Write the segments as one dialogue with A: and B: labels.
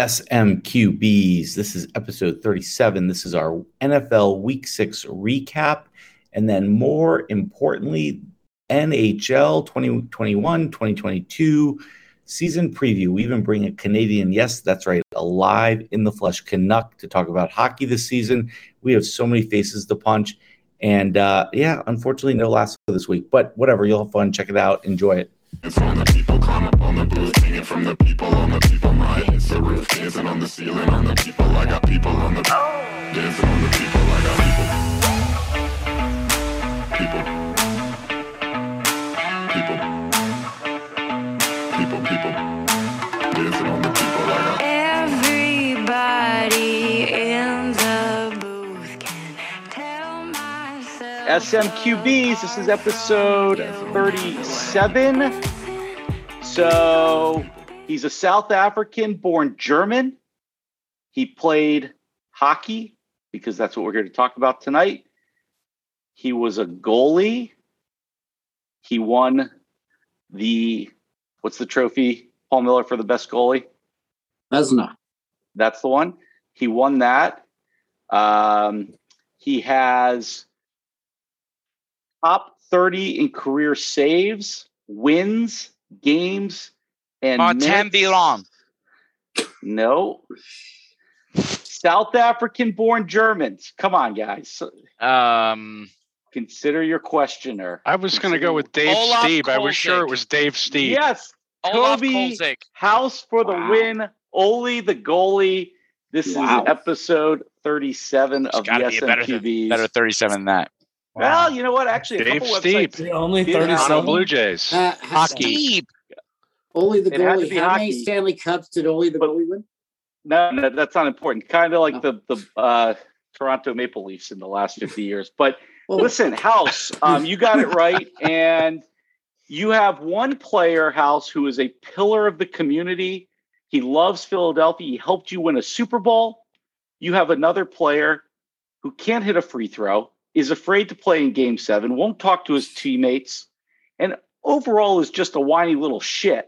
A: SMQBs. This is episode 37. This is our NFL Week 6 recap. And then, more importantly, NHL 2021 2022 season preview. We even bring a Canadian, yes, that's right, alive in the flesh Canuck to talk about hockey this season. We have so many faces to punch. And uh, yeah, unfortunately, no last for this week, but whatever. You'll have fun. Check it out. Enjoy it. It's on the people, climb up on the booth, hanging from the people on the people. My hits the roof, dancing on the ceiling on the people. I got people on the dancing on the people. I got people. People. People. People. People. Dancing on the people. I got
B: Everybody in the booth can tell myself.
C: SMQBs. This is episode 37. So he's a South African born German. He played hockey because that's what we're here to talk about tonight. He was a goalie. He won the what's the trophy, Paul Miller, for the best goalie?
D: Vezina.
C: That's the one. He won that. Um, he has top 30 in career saves, wins, games, and
E: Martin
C: minutes.
E: Villon.
C: No. South African born Germans. Come on, guys.
E: Um,
C: Consider your questioner.
F: I was going to go with Dave
E: Olaf
F: Steve. I was sure it was Dave Steve.
C: Yes.
E: Olaf
C: Kobe
E: Kolzig.
C: House for the
D: Wow.
C: win. Oli the goalie. This
D: Wow.
C: is episode 37
E: It's
C: of the
E: got be a better,
C: SMQBs.
E: better 37 than that.
C: Well, you know what? Actually, a
F: Dave
C: couple
F: Steve.
C: websites.
G: The only 37.
F: Blue Jays.
D: Uh,
F: Hockey.
E: Steve.
D: Only the
C: It
D: goalie. How many. Stanley Cups did only the
C: But-
D: goalie win?
C: No, no, that's not important. Kind of like
D: Oh.
C: the the uh, Toronto Maple Leafs in the last 50 years. But
D: Well,
C: listen, House, um, you got it right. And you have one player, House, who is a pillar of the community. He loves Philadelphia. He helped you win a Super Bowl. You have another player who can't hit a free throw, is afraid to play in game seven, won't talk to his teammates, and overall is just a whiny little shit.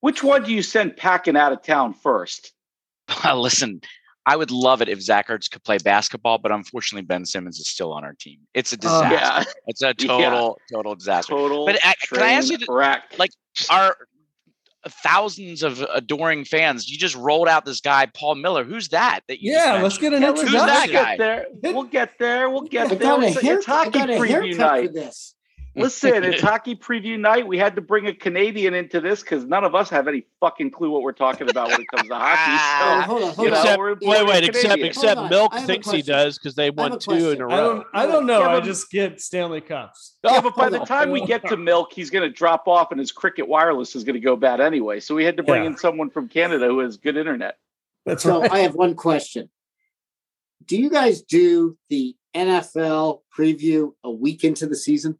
C: Which one do you send packing out of town first?
E: Listen, I would love it if Zach Ertz could play basketball, but unfortunately, Ben Simmons is still on our team. It's a disaster.
C: Yeah,
E: It's a total, total disaster.
C: total.
E: But, uh, can I ask you to-
C: wreck.
E: like, Our thousands of adoring fans, you just rolled out this guy, Paul Miller. Who's that? That you
G: Yeah, let's get an
C: Yeah, let's
E: Who's that
G: introduction.
E: guy?
C: get there. We'll get there. We'll get
D: I
C: there.
D: got a
C: It's,
D: hair,
C: it's
D: I
C: hockey
D: got a
C: preview
D: haircut for this.
C: Listen, it's hockey preview night. We had to bring a Canadian into this because none of us have any fucking clue what we're talking about when it comes to
D: Oh,
C: hockey.
D: hold on, hold
C: you
D: on.
C: know,
H: Except-
C: we're
H: Wait, wait, except
C: Canadian.
H: except
D: Hold on,
H: Milk
D: I have a
H: thinks he does because they won two in a
D: question.
G: I
H: row.
G: don't. I don't know.
C: Yeah,
G: I
C: but-
G: just get Stanley Cups.
C: Yeah, but by the
D: oh,
C: time we get to Milk, he's going to drop off, and his Cricket Wireless is going to go bad anyway. So we had to bring
G: Yeah.
C: in someone from Canada who has good internet.
G: That's
D: So
G: right.
D: I have one question. Do you guys do the NFL preview a week into the season?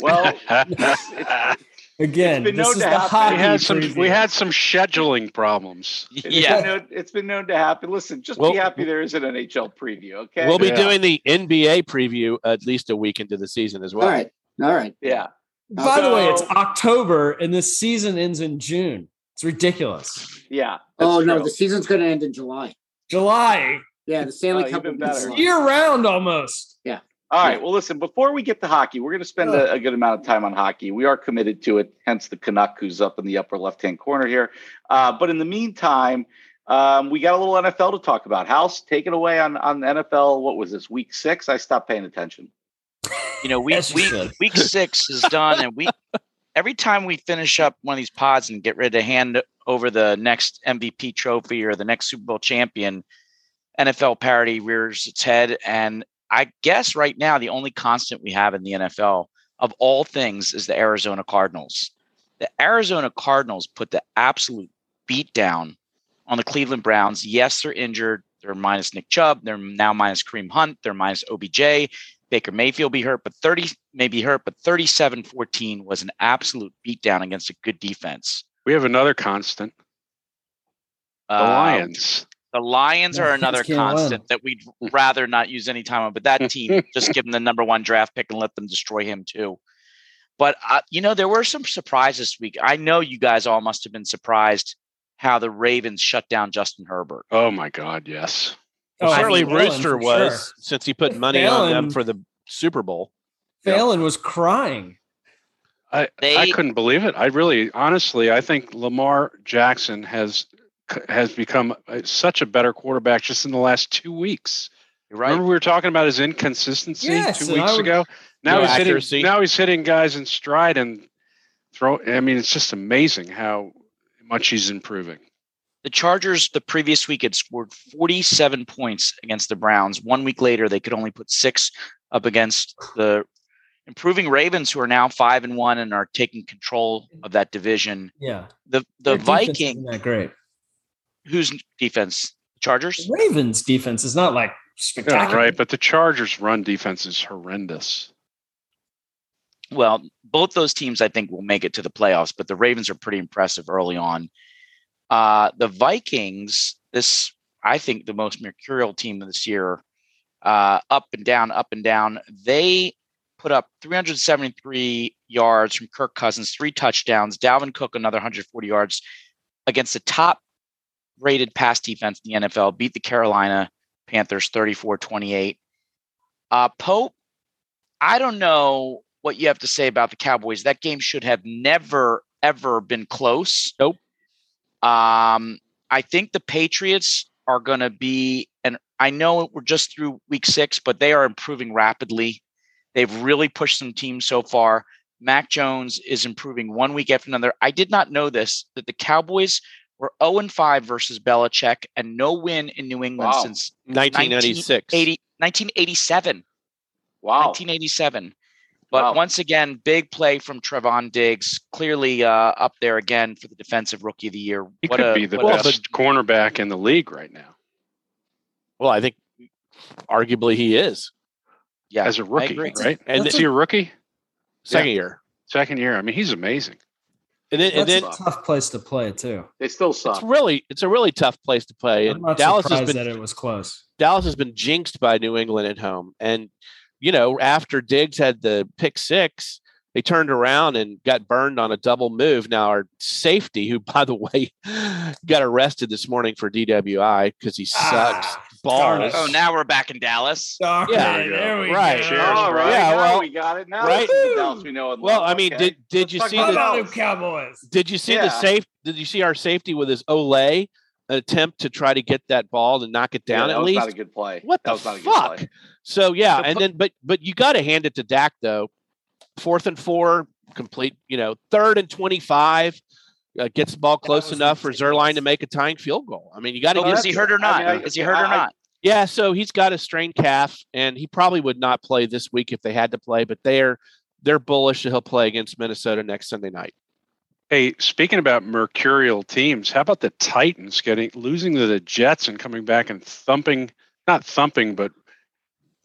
C: Well, it's, it's,
G: Again,
C: been
G: this is the
C: happen.
G: hockey
F: we had some
G: preview.
F: we had some scheduling problems.
C: It's
E: Yeah.
C: been known, it's been known to happen. Listen, just
H: Well-
C: be happy there is an NHL preview, okay?
H: We'll be
F: Yeah.
H: doing the NBA preview at least a week into the season as well.
D: All right. All right.
C: yeah.
G: By the way, it's October and this season ends in June. It's ridiculous.
C: Yeah.
D: Oh
C: that's
D: no, the season's going to end in July.
G: July,
D: Yeah, the Stanley
C: Oh,
D: Cup will
C: even better.
G: Year round almost.
C: All right. Well, listen, before we get to hockey, we're going to spend a, a good amount of time on hockey. We are committed to it, hence the Canuck who's up in the upper left hand corner here. Uh, but in the meantime, um, we got a little NFL to talk about. House, take it away on, on NFL. What was this, week six? I stopped paying attention.
E: You know, week week week six is done, and we every time we finish up one of these pods and get ready to hand over the next MVP trophy or the next Super Bowl champion, NFL parity rears its head. And I guess right now the only constant we have in the NFL of all things is the Arizona Cardinals. The Arizona Cardinals put the absolute beat down on the Cleveland Browns. Yes, they're injured. They're minus Nick Chubb. They're now minus Kareem Hunt. They're minus OBJ. Baker Mayfield be hurt, but 30 may be hurt, but 37 14 was an absolute beatdown against a good defense.
F: We have another constant. The
E: Uh,
F: Lions.
E: The Lions are another
G: can't win.
E: constant that we'd rather not use any time on, but that team just give them the number one draft pick and let them destroy him too. But uh, you know, there were some surprises this week. I know you guys all must have been surprised how the Ravens shut down Justin Herbert.
F: Oh my God, yes.
G: Oh, I
H: Certainly,
G: mean,
H: Rooster
G: for
H: was
G: sure.
H: since he put money on them for the Super Bowl.
G: Phelan was crying.
F: I
E: They-
F: I couldn't believe it. I really, honestly, I think Lamar Jackson has has become uh, such a better quarterback just in the last two weeks.
E: Right.
F: Remember we were talking about his inconsistency
G: Yes,
F: two weeks
G: would-
F: ago. Now he's
H: accuracy.
F: hitting. Now he's hitting guys in stride and throw. I mean, it's just amazing how much he's improving.
E: The Chargers the previous week had scored 47 points against the Browns. One week later, they could only put six up against the improving Ravens, who are now five and one and are taking control of that division.
G: Yeah.
E: The the
G: Their defense
E: Viking,
G: isn't that great.
E: Whose defense? Chargers.
G: Ravens defense is not like
F: Yeah,
G: spectacular.
F: right. But the Chargers' run defense is horrendous.
E: Well, both those teams, I think, will make it to the playoffs, but the Ravens are pretty impressive early on. Uh, the Vikings, this I think the most mercurial team of this year, uh, up and down, up and down. They put up 373 yards from Kirk Cousins, three touchdowns. Dalvin Cook another 140 yards against the top rated pass defense in the NFL. Beat the Carolina Panthers 34-28. Uh, Pope, I don't know what you have to say about the Cowboys. That game should have never ever been close.
H: Nope.
E: Um, I think the Patriots are going to be, and I know we're just through week six, but they are improving rapidly. They've really pushed some teams so far. Mac Jones is improving one week after another. I did not know this that the Cowboys were 0 and 5 versus Belichick and no win in New England
C: Wow.
E: since
H: 1996.
E: 80, 1987.
C: Wow.
E: 1987. But
C: Wow.
E: once again, big play from Trevon Diggs, clearly uh, up there again for the defensive rookie of the year.
F: He
E: What
F: could
E: a-
F: be the
E: what a-
F: best cornerback in the league right now
H: Well, I think arguably he is.
E: yeah,
F: as a
E: I
F: rookie, right?
H: And
F: is he a rookie?
H: Second year.
F: Second year. I mean, he's amazing.
H: And then, and
G: That's
H: then
G: a tough place to play too.
C: They still suck.
H: it's really it's a really tough place to play.
G: I'm not
H: Dallas has
G: surprised
H: been
G: that it was close.
H: Dallas has been jinxed by New England at home. And, you know, after Diggs had the pick six, they turned around and got burned on a double move. Now, our safety, who, by the way, got arrested this morning for DWI because he sucks
G: Ah, darn
H: balls.
E: Oh, now we're back in Dallas.
G: Okay,
H: Yeah,
G: there we
H: right.
G: go.
F: Cheers,
C: All right.
H: Yeah,
C: now
H: well,
C: we got it. Now
H: right.
C: this is the Dallas we know and
H: Well. I mean,
C: Okay.
H: did did you
C: Let's
H: see the
C: about
G: about Cowboys?
H: did you see
C: Yeah.
H: the safe did you see our safety with his Olay attempt to try to get that ball to knock it
C: Yeah,
H: down
C: that
H: at
C: was
H: least?
C: not a good play.
H: What
C: that
H: the
C: was not a
H: fuck?
C: good play.
H: So yeah,
E: So
H: and
E: put-
H: then but but you got to hand it to Dak though. Fourth and four, complete. You know, third and twenty-five, uh, gets the ball close enough for
G: ridiculous.
H: Zuerlein to make a tying field goal. I mean, you got to
E: Oh, is he
C: good.
E: hurt or
C: I
E: not?
C: mean, I-
E: is he hurt or
C: I- I-
E: not?
H: Yeah, so he's got a strained calf, and he probably would not play this week if they had to play. But they're they're bullish that he'll play against Minnesota next Sunday night.
F: Hey, speaking about mercurial teams, how about the Titans getting losing to the Jets and coming back and thumping, not thumping, but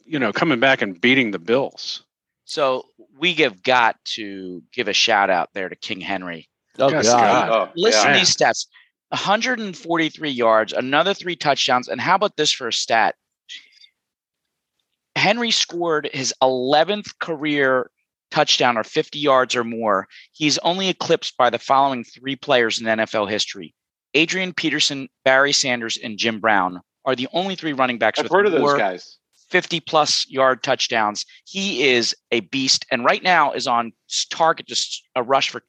F: you know, coming back and beating the Bills.
E: So we have got to give a shout out there to King Henry.
H: Oh God!
F: God.
C: Oh,
E: Listen
C: yeah.
E: to these stats 143 yards, another three touchdowns. And how about this for a stat? Henry scored his 11th career touchdown or 50 yards or more. He's only eclipsed by the following three players in NFL history Adrian Peterson, Barry Sanders, and Jim Brown are the only three running backs
C: I've
E: with
C: heard of those
E: more
C: guys.
E: 50 plus yard touchdowns. He is a beast and right now is on target to a rush for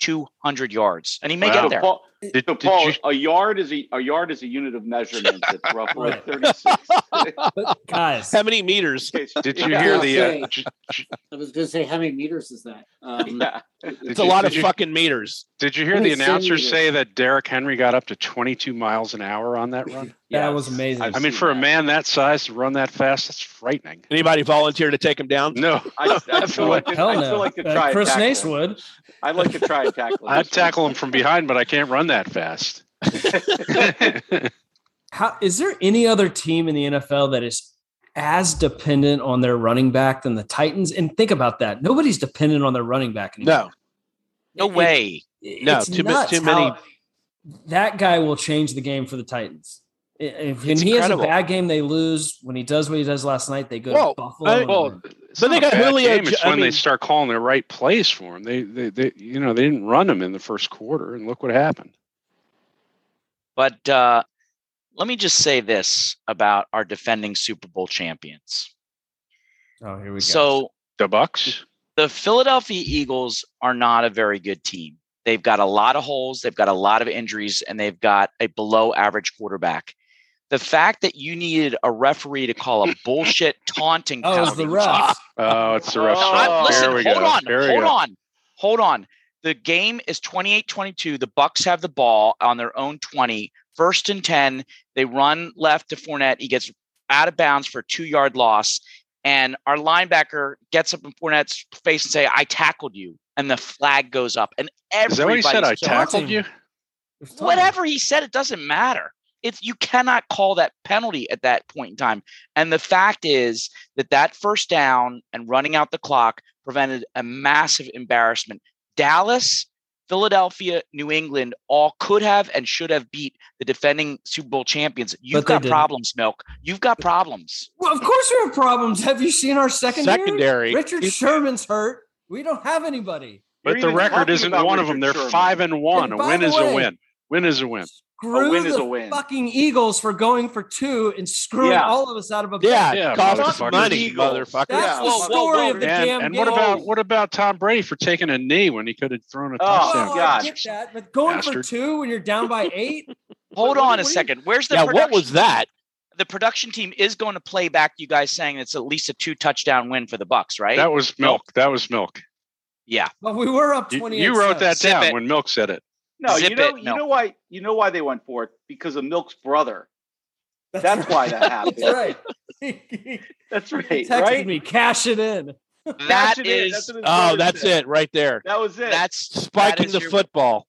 E: 2,200 yards. And he may
F: Wow.
E: get there.
C: Paul,
F: Did,
C: so Paul
F: you,
C: a yard is a, a yard is a unit of measurement. It's roughly
G: Right.
C: 36.
G: Guys,
H: How many meters?
F: did you
D: Yeah,
F: hear
D: I'll
F: the? Uh,
D: say-
F: j- j-
D: I was going to say, how many meters is that? Um,
C: yeah.
H: It's
F: did
H: a
F: you-
H: lot of
F: you-
H: fucking meters.
F: Did you hear the
D: many
F: announcer say that Derrick Henry got up to 22 miles an hour on that run?
G: that
C: Yes.
G: was amazing.
C: I've
F: I mean,
C: seen
F: for a man that size to run that fast, that's frightening.
H: Anybody volunteer to take him down?
F: No,
C: I, I feel like
G: Hell
C: I
G: no.
C: feel like to
G: Uh,
C: try and
G: Chris
C: tackle
G: Nace
C: him.
G: would.
C: I'd like to try and tackle.
F: I'd tackle him from behind, but I can't run that fast.
G: How is there any other team in the NFL that is as dependent on their running back than the Titans? And think about that. Nobody's dependent on their running back anymore.
H: No,
E: No way.
H: No,
G: it's
H: too too many-
G: That guy will change the game for the Titans. If when he has a bad game, they lose. When he does what he does last night, they go
H: Well,
G: to Buffalo.
H: I-
F: well,
H: But they got
F: bad
H: Julio
F: game. It's
H: I
F: when they start calling the right plays for him. They, they, they, you know, they didn't run him in the first quarter, and look what happened.
E: But uh, let me just say this about our defending Super Bowl champions.
G: Oh, here we go.
E: So
F: The Bucks.
E: the Philadelphia Eagles are not a very good team. They've got a lot of holes, they've got a lot of injuries, and they've got a below average quarterback. The fact that you needed a referee to call a bullshit taunting
G: oh, it's
E: penalty,
G: the
E: which he
G: refs.
F: Oh, it's the ref.
C: Oh,
E: listen,
F: Here we
E: hold
F: go.
E: on,
F: Here
E: hold
F: go.
E: on, hold on. The game is 28-22. The Bucks have the ball on their own 20. First and 10. They run left to Fournette. He gets out of bounds for a two-yard loss. And our linebacker gets up in Fournette's face and say, I tackled you. And the flag goes up. And
F: Is that what he said? I tackled you.
G: It was taunting.
E: whatever he said, it doesn't matter. It's you cannot call that penalty at that point in time. And the fact is that that first down and running out the clock prevented a massive embarrassment. Dallas, Philadelphia, New England all could have and should have beat the defending Super Bowl champions. You've got
G: didn't.
E: problems, Milk. You've got problems.
G: Well, of course we have problems. Have you seen our secondary?
H: Secondary.
G: Richard
H: He's-
G: Sherman's hurt. We don't have anybody.
F: But the record isn't
C: about
F: one of them. They're
C: Sherman.
F: five and one.
G: And
F: A win
G: the
F: is a win. Win is a win.
G: Screw
C: win is
G: the
C: a win.
G: fucking Eagles for going for two and screwing
C: Yeah.
G: all of us out of a
H: Yeah,
G: bet.
F: Yeah,
H: cost us
F: motherfucker.
H: money, motherfucker.
G: That's
C: Yeah.
G: the
C: Whoa, whoa,
G: story
C: whoa,
G: of the
F: And,
G: damn
F: and
G: game.
F: what about what about Tom Brady for taking a knee when he could have thrown a
C: Oh,
F: touchdown?
G: Oh,
C: God.
G: I get that, but going for two when you're down by eight.
E: Hold
G: What-
E: on
G: what
E: a
G: do you-
E: second. Where's the
H: yeah,
E: production
H: what was that?
E: The production team is going to play back you guys saying it's at least a two touchdown win for the Bucks, right?
F: That was milk. That was milk.
E: yeah.
G: But we were up
F: You,
G: twenty.
F: you wrote that down
E: it.
F: when Milk said it.
C: No,
E: Zip
C: you know,
E: it,
C: you
E: Milk.
C: know why? You know why they went for it because of Milk's brother. That's why that happened.
G: That's right.
C: That's right,
G: texted
C: right?
G: me, cash it in.
E: That
C: Cash it in.
E: is
C: That's
H: Oh, that's
C: said.
H: it right there.
C: That was it.
E: that's
H: Spiking
E: is
H: the
E: your-
H: football.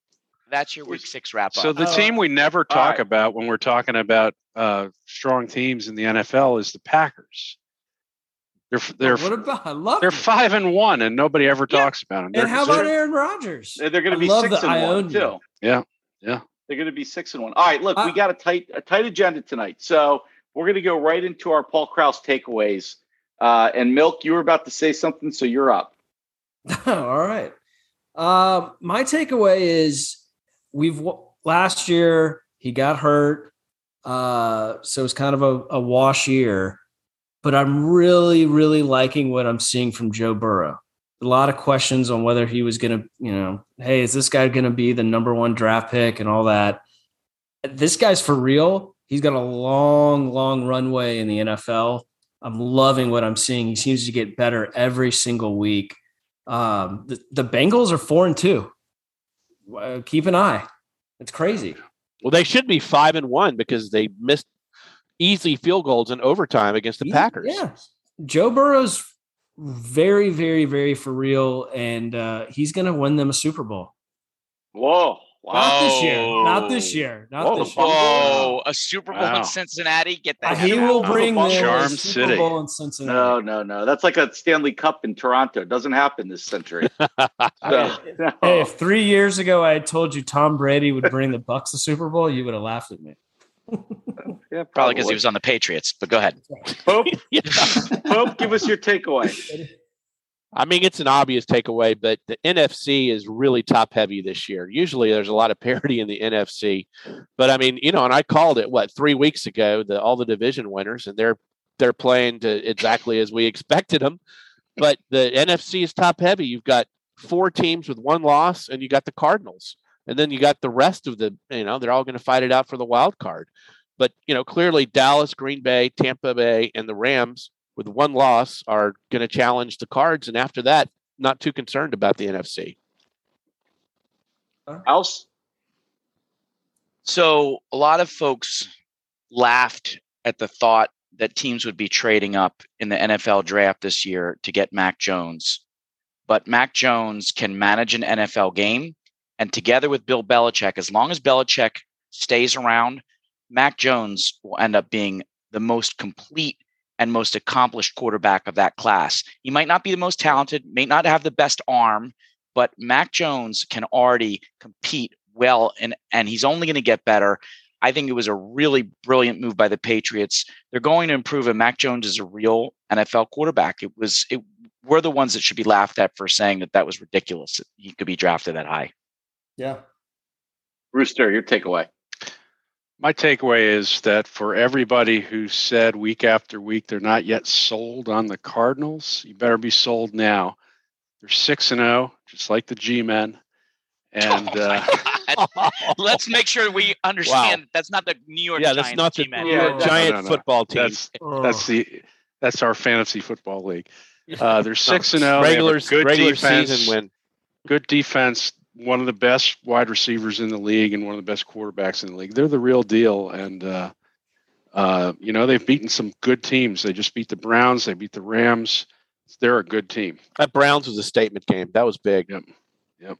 E: That's your week six wrap up.
F: So the
G: Oh.
F: team we never talk
C: right.
F: about when we're talking about uh, strong teams in the NFL is the Packers. They're they're
G: what about? I love
F: they're
G: it.
F: five and one, and nobody ever
C: Yeah.
F: talks about them. They're
G: And how about Aaron Rodgers?
C: They're going to be six
G: the
C: and
G: I
C: one too.
F: Yeah, yeah.
C: They're going to be six and one. All right, look,
G: Uh,
C: we got a tight a tight agenda tonight, so we're going to go right into our Paul Kraus takeaways. Uh, and Milk, you were about to say something, so you're up.
G: All right. Um, my takeaway is we've last year he got hurt, uh, so it's kind of a, a wash year. But I'm really, really liking what I'm seeing from Joe Burrow. A lot of questions on whether he was going to, you know, hey, is this guy going to be the number one draft pick and all that? This guy's for real. He's got a long, long runway in the NFL. I'm loving what I'm seeing. He seems to get better every single week. Um, the, the Bengals are four and two. Uh, keep an eye. It's crazy.
H: Well, they should be five and one because they missed easy field goals in overtime against the
G: He-
H: Packers.
G: Yeah. Joe Burrow's very, very, very for real, and uh, he's going to win them a Super Bowl.
C: Whoa!
G: Not this year. Not this year. Not
C: Whoa,
G: this year.
E: Whoa, a Super Bowl
F: Wow.
E: in Cincinnati. Get
G: Uh,
E: that.
G: he will bring them
F: Charm
G: Super
F: City.
G: Bowl in Cincinnati.
C: No, no, no. That's like a Stanley Cup in Toronto. It doesn't happen this century. So, no.
G: Hey, if three years ago I had told you Tom Brady would bring the Bucks the Super Bowl, you would have laughed at me.
C: yeah,
E: Probably because he was on the Patriots. But go ahead.
C: Pope,
H: Yeah.
C: Pope, give us your takeaway.
H: I mean, it's an obvious takeaway, but the NFC is really top heavy this year. Usually there's a lot of parity in the NFC. But I mean, you know, and I called it what three weeks ago, the all the division winners, and they're they're playing to exactly as we expected them. But the NFC is top heavy. You've got four teams with one loss, and you got the Cardinals. And then you got the rest of the, you know, they're all going to fight it out for the wild card. But, you know, clearly Dallas, Green Bay, Tampa Bay, and the Rams with one loss are going to challenge the cards. And after that, not too concerned about the NFC.
C: Else,
E: So a lot of folks laughed at the thought that teams would be trading up in the NFL draft this year to get Mac Jones. But Mac Jones can manage an NFL game. And together with Bill Belichick, as long as Belichick stays around, Mac Jones will end up being the most complete and most accomplished quarterback of that class. He might not be the most talented, may not have the best arm, but Mac Jones can already compete well and and he's only going to get better. I think it was a really brilliant move by the Patriots. They're going to improve and Mac Jones is a real NFL quarterback. It was it we're the ones that should be laughed at for saying that that was ridiculous. that He could be drafted that high.
G: Yeah.
C: Rooster, your takeaway.
F: My takeaway is that for everybody who said week after week they're not yet sold on the Cardinals, you better be sold now. They're six and zero, just like the G-men, and uh,
E: Let's make sure we understand that's not the New York
H: yeah,
E: Giants
H: that's not the
E: G-men.
F: Yeah, no,
H: giant
F: no, no.
H: football team.
F: that's that's the that's our fantasy football league. Uh, they're six and zero.
H: regular
F: good
H: regular
F: defense,
H: season win.
F: good defense. One of the best wide receivers in the league and one of the best quarterbacks in the league. They're the real deal, and uh, uh, you know they've beaten some good teams. They just beat the Browns. They beat the Rams. They're a good team.
H: That Browns was a statement game. That was big.
F: Yep. Yep.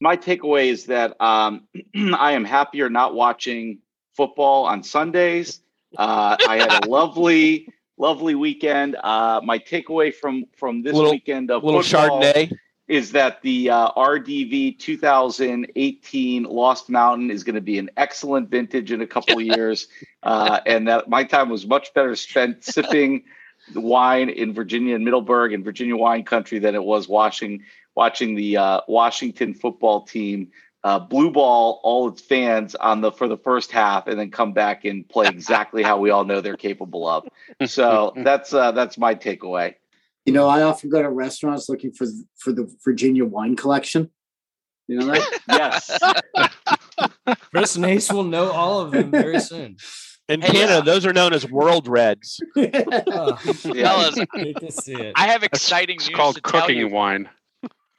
C: my takeaway is that um, I am happier not watching football on Sundays. Uh, I had a lovely, lovely weekend. Uh, my takeaway from from this
H: Little-
C: weekend of
H: little
C: football
H: Chardonnay.
C: Is that the uh, RDV 2018 Lost Mountain is going to be an excellent vintage in a couple of years, uh, and that my time was much better spent sipping the wine in Virginia and Middleburg and Virginia wine country than it was watching watching the uh, Washington football team uh, blue ball all its fans on the for the first half and then come back and play exactly how we all know they're capable of. So that's uh, that's my takeaway.
D: You know, I often go to restaurants looking for for the Virginia wine collection. You know that?
C: Yes.
G: Chris and Ace will know all of them very soon.
H: In
E: Hey,
H: Canada,
E: uh,
H: those are known as World Reds.
G: Oh,
E: Fellas,
G: great to see it.
E: I have exciting
F: It's
E: news
F: called
E: to tell
F: cooking
E: you.
F: wine.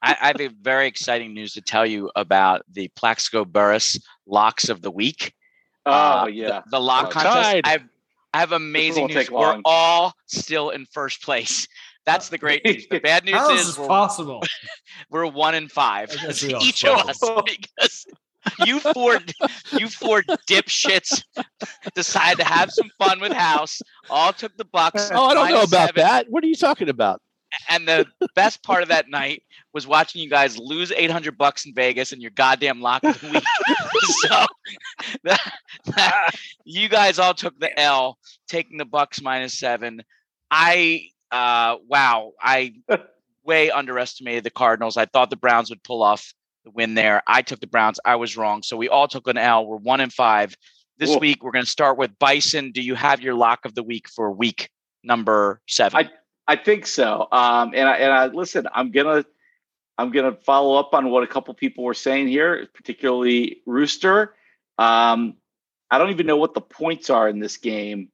E: I, I have a very exciting news to tell you about the Plaxico Burress locks of the week.
C: Oh
E: Uh,
C: yeah.
E: the, the lock
C: Oh,
E: contest. I have, I have amazing news. We're all still in first place. That's the great news. The bad news
G: How is
E: is
G: this
E: we're,
G: possible?
E: we're one in five.
G: I guess we all
E: Each of us because you four you four dipshits decided to have some fun with House. All took the Bucks.
H: Oh, I don't know about
E: seven.
H: that. What are you talking about?
E: And the best part of that night was watching you guys lose 800 bucks in Vegas and your goddamn lock of the week. so that, that- you guys all took the L, taking the Bucks minus seven. I, uh, wow, I way underestimated the Cardinals. I thought the Browns would pull off the win there. I took the Browns. I was wrong. So we all took an L. We're one and five. This
C: Cool.
E: week, we're going to start with Bison. Do you have your lock of the week for week number seven?
C: I think so. Um, and I, and I listen. I'm gonna I'm gonna follow up on what a couple people were saying here, particularly Rooster. Um, I don't even know what the points are in this game,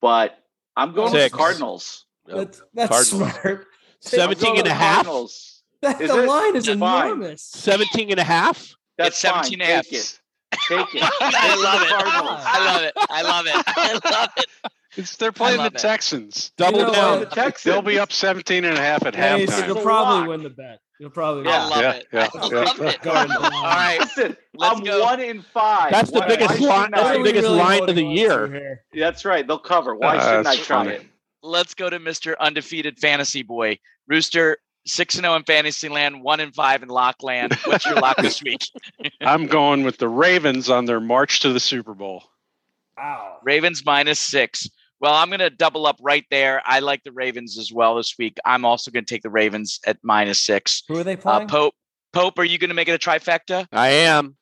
C: but I'm going with the Cardinals.
G: That's, that's
H: Cardinals.
G: smart.
C: I'm
H: 17 and a
C: the
H: half?
C: Cardinals.
G: That,
C: Is
G: the
C: it?
G: line is
C: Fine.
G: enormous.
H: 17 and a half?
C: That's
E: It's
C: fine.
E: 17 and a half.
C: Take it.
E: I love it. I love it. I love it. I love it.
F: It's, they're playing the
E: it.
F: Texans.
H: Double
G: You know
H: down.
C: The Texans.
F: They'll be up 17 and a half at
G: Ace,
F: halftime.
G: you'll probably win the bet. You'll probably
E: I
G: win.
E: love
F: Yeah,
E: it.
F: yeah,
E: I
F: yeah.
E: love it.
G: Garden
E: All
G: line.
E: right.
C: Listen,
E: Let's
C: I'm
E: go.
C: one in five.
H: That's the
C: Why-
H: biggest line- that's the biggest
G: really
H: line of the year.
G: to?
C: That's right. They'll cover. Why
F: Uh,
C: shouldn't I try
F: funny.
C: it?
E: Let's go to Mr. Undefeated Fantasy Boy. Rooster, 6 0 in Fantasyland, 1 and 5 in Lockland. What's your lock this week?
F: I'm going with the Ravens on their march to the Super Bowl.
G: Wow.
E: Ravens minus six. Well, I'm going to double up right there. I like the Ravens as well this week. I'm also going to take the Ravens at minus six.
G: Who are they
E: Uh,
G: playing?
E: Pope, Pope, are you going to make it a trifecta?
H: I am.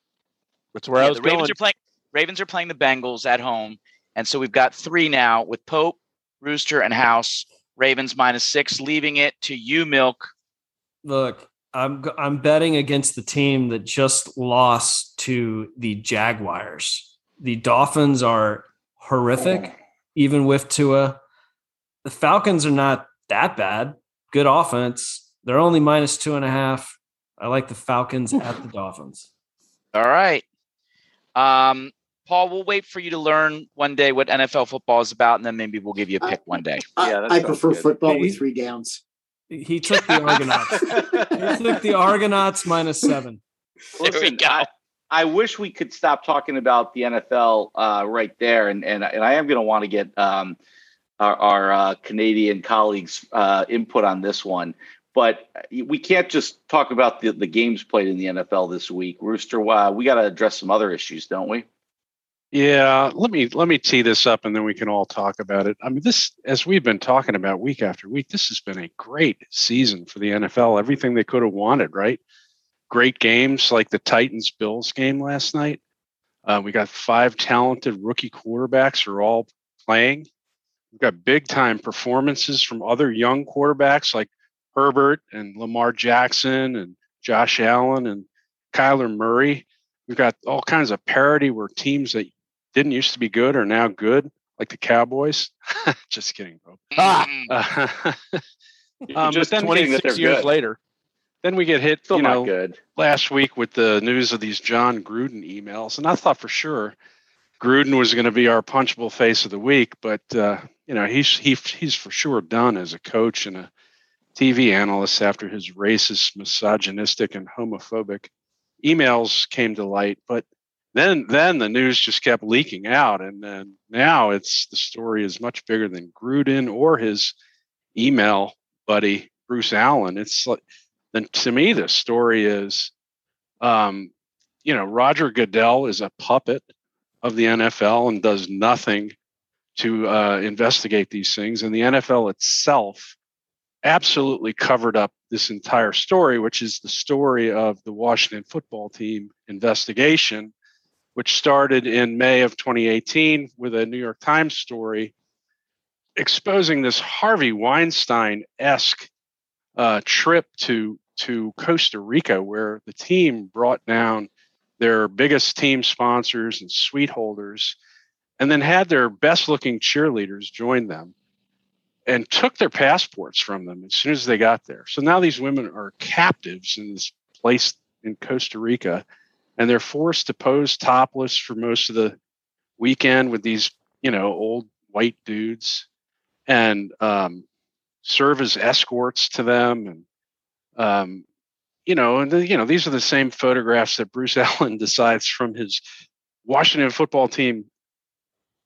H: That's where
E: Yeah,
H: I was
E: the Ravens
H: going.
E: are playing. Ravens are playing the Bengals at home, and so we've got three now with Pope, Rooster, and House. Ravens minus six, leaving it to you, Milk.
G: Look, I'm I'm betting against the team that just lost to the Jaguars. The Dolphins are horrific, even with Tua. The Falcons are not that bad. Good offense. They're only minus two and a half. I like the Falcons at the Dolphins.
E: All right, um, Paul. We'll wait for you to learn one day what NFL football is about, and then maybe we'll give you a pick one day.
D: I,
C: Yeah, that
D: I prefer
C: good.
D: football
G: Hey,
D: with three downs.
G: He took the Argonauts. he took the Argonauts minus seven.
E: There we
C: Listen,
E: go.
C: I, I wish we could stop talking about the NFL uh, right there, and and and I am going to want to get um, our, our uh, Canadian colleagues' uh, input on this one. But we can't just talk about the, the games played in the NFL this week. Rooster, uh, we got to address some other issues, don't we?
F: Yeah, let me let me tee this up and then we can all talk about it. I mean, this as we've been talking about week after week, this has been a great season for the NFL. Everything they could have wanted, right? Great games like the Titans Bills game last night. Uh, we got five talented rookie quarterbacks are all playing. We've got big time performances from other young quarterbacks like Herbert and Lamar Jackson and Josh Allen and Kyler Murray. We've got all kinds of parity where teams that didn't used to be good are now good, like the Cowboys. Just kidding, bro.
E: Ah.
F: Uh,
C: Um,
F: just
C: but then getting that
H: 26
C: they're
H: years
C: good.
H: later.
F: then we get hit,
C: Still
F: you
C: not
F: know,
C: good.
F: last week with the news of these Jon Gruden emails, and I thought for sure Gruden was going to be our punchable face of the week, but uh, you know he's he, he's for sure done as a coach and a TV analyst after his racist, misogynistic, and homophobic emails came to light. But then then the news just kept leaking out, and then now it's the story is much bigger than Gruden or his email buddy Bruce Allen. It's like then to me the story is um, you know, Roger Goodell is a puppet of the NFL and does nothing to uh, investigate these things. And the NFL itself absolutely covered up this entire story, which is the story of the Washington football team investigation, which started in May of 2018 with a New York Times story exposing this Harvey Weinstein esque uh, trip to to Costa Rica, where the team brought down their biggest team sponsors and suite holders, and then had their best looking cheerleaders join them and took their passports from them as soon as they got there. So now these women are captives in this place in Costa Rica, and they're forced to pose topless for most of the weekend with these, you know, old white dudes and um, serve as escorts to them and um, you know, and the, you know, these are the same photographs that Bruce Allen decides from his Washington football team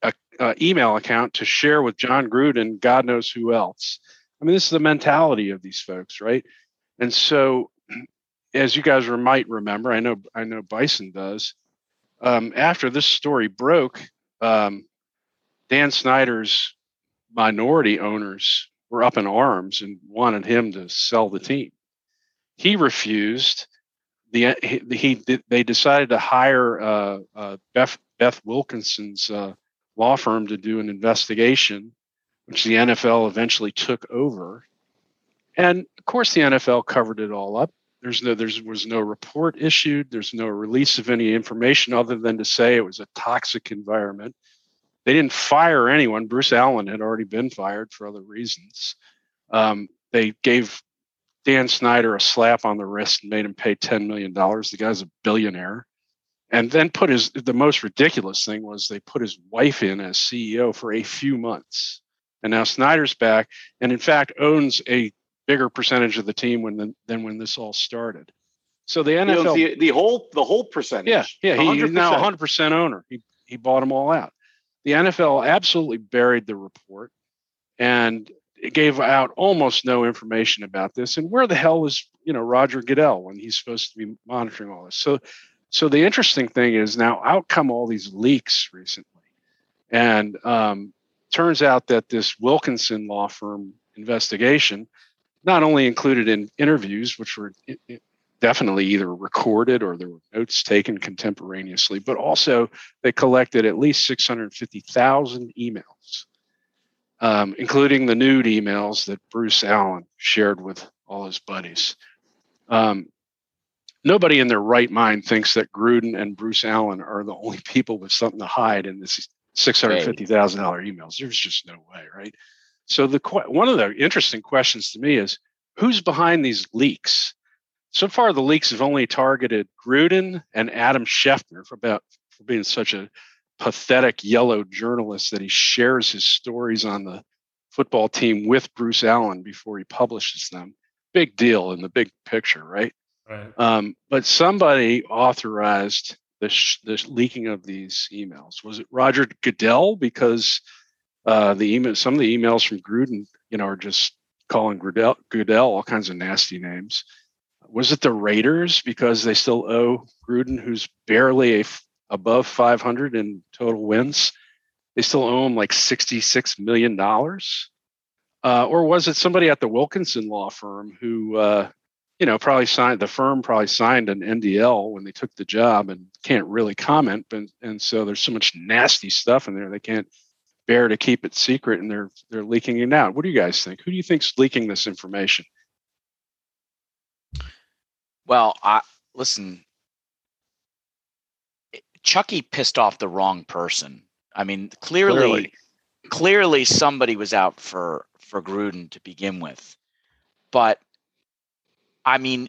F: uh, uh, email account to share with John Gruden, God knows who else. I mean, this is the mentality of these folks, right? And so, as you guys might remember, I know I know Bison does. Um, after this story broke, um, Dan Snyder's minority owners were up in arms and wanted him to sell the team he refused. The he, he they decided to hire uh, uh, Beth Beth Wilkinson's uh, law firm to do an investigation, which the NFL eventually took over. And of course, the NFL covered it all up. There's no there was no report issued. There's no release of any information other than to say it was a toxic environment. They didn't fire anyone. Bruce Allen had already been fired for other reasons. Um, they gave Dan Snyder a slap on the wrist and made him pay $10 million. The guy's a billionaire. And then put his, the most ridiculous thing was they put his wife in as CEO for a few months. And now Snyder's back and, in fact, owns a bigger percentage of the team when the, than when this all started. So the NFL.
C: the, the whole the whole percentage.
F: Yeah, yeah, he- he's now
C: 100%.
F: 100% owner. He he bought them all out. The NFL absolutely buried the report and it gave out almost no information about this. And where the hell was you know Roger Goodell when he's supposed to be monitoring all this? So, so the interesting thing is now out come all these leaks recently, and um, turns out that this Wilkinson law firm investigation not only included in interviews, which were i- i- definitely either recorded or there were notes taken contemporaneously, but also they collected at least 650,000 emails, um, including the nude emails that Bruce Allen shared with all his buddies. Um, nobody in their right mind thinks that Gruden and Bruce Allen are the only people with something to hide in this $650,000 emails. There's just no way, right? So the one of the interesting questions to me is who's behind these leaks? So far, the leaks have only targeted Gruden and Adam Schefter for about for being such a pathetic yellow journalist that he shares his stories on the football team with Bruce Allen before he publishes them. Big deal in the big picture, right?
G: Right.
F: Um, but somebody authorized the, sh- the leaking of these emails. Was it Roger Goodell? Because uh, the email, some of the emails from Gruden, you know, are just calling Goodell, Goodell all kinds of nasty names. Was it the Raiders because they still owe Gruden, who's barely a f- above 500 in total wins? They still owe him like 66 million dollars. Uh, or was it somebody at the Wilkinson law firm who uh, you know, probably signed the firm probably signed an NDL when they took the job and can't really comment. But and so there's so much nasty stuff in there they can't bear to keep it secret, and they're they're leaking it out. What do you guys think? Who do you think's leaking this information?
E: Well, I listen. Chucky pissed off the wrong person. I mean, clearly, clearly, clearly somebody was out for for Gruden to begin with. But I mean,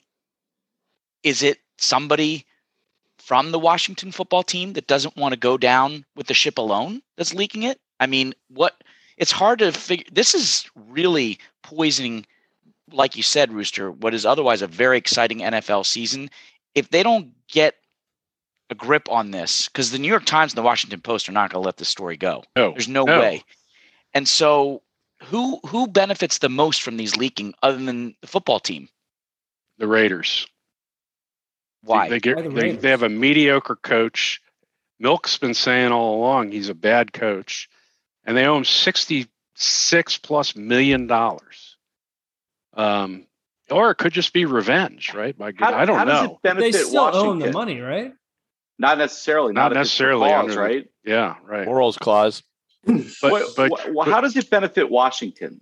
E: is it somebody from the Washington football team that doesn't want to go down with the ship alone that's leaking it? I mean, what it's hard to figure this is really poisoning like you said, Rooster, what is otherwise a very exciting NFL season. If they don't get a grip on this, because the New York Times and the Washington Post are not going to let this story go.
F: No,
E: There's no,
F: no,
E: way. And so, who who benefits the most from these leaking, other than the football team?
F: The Raiders.
E: Why?
F: They, they get
G: Why the
F: they, they have a mediocre coach. Milk's been saying all along he's a bad coach, and they owe him sixty six plus million dollars. Um, or it could just be revenge, right? By
C: How,
F: I don't
C: how
F: know.
C: does it benefit
G: They still
C: Washington?
G: own the money, right?
C: Not necessarily.
F: Not
C: Not, if it's for
F: necessarily
C: cause,
F: under
C: right?
F: Yeah, right.
H: Morals clause.
F: But
C: What-
F: but,
C: what-
F: but
C: how does it benefit Washington?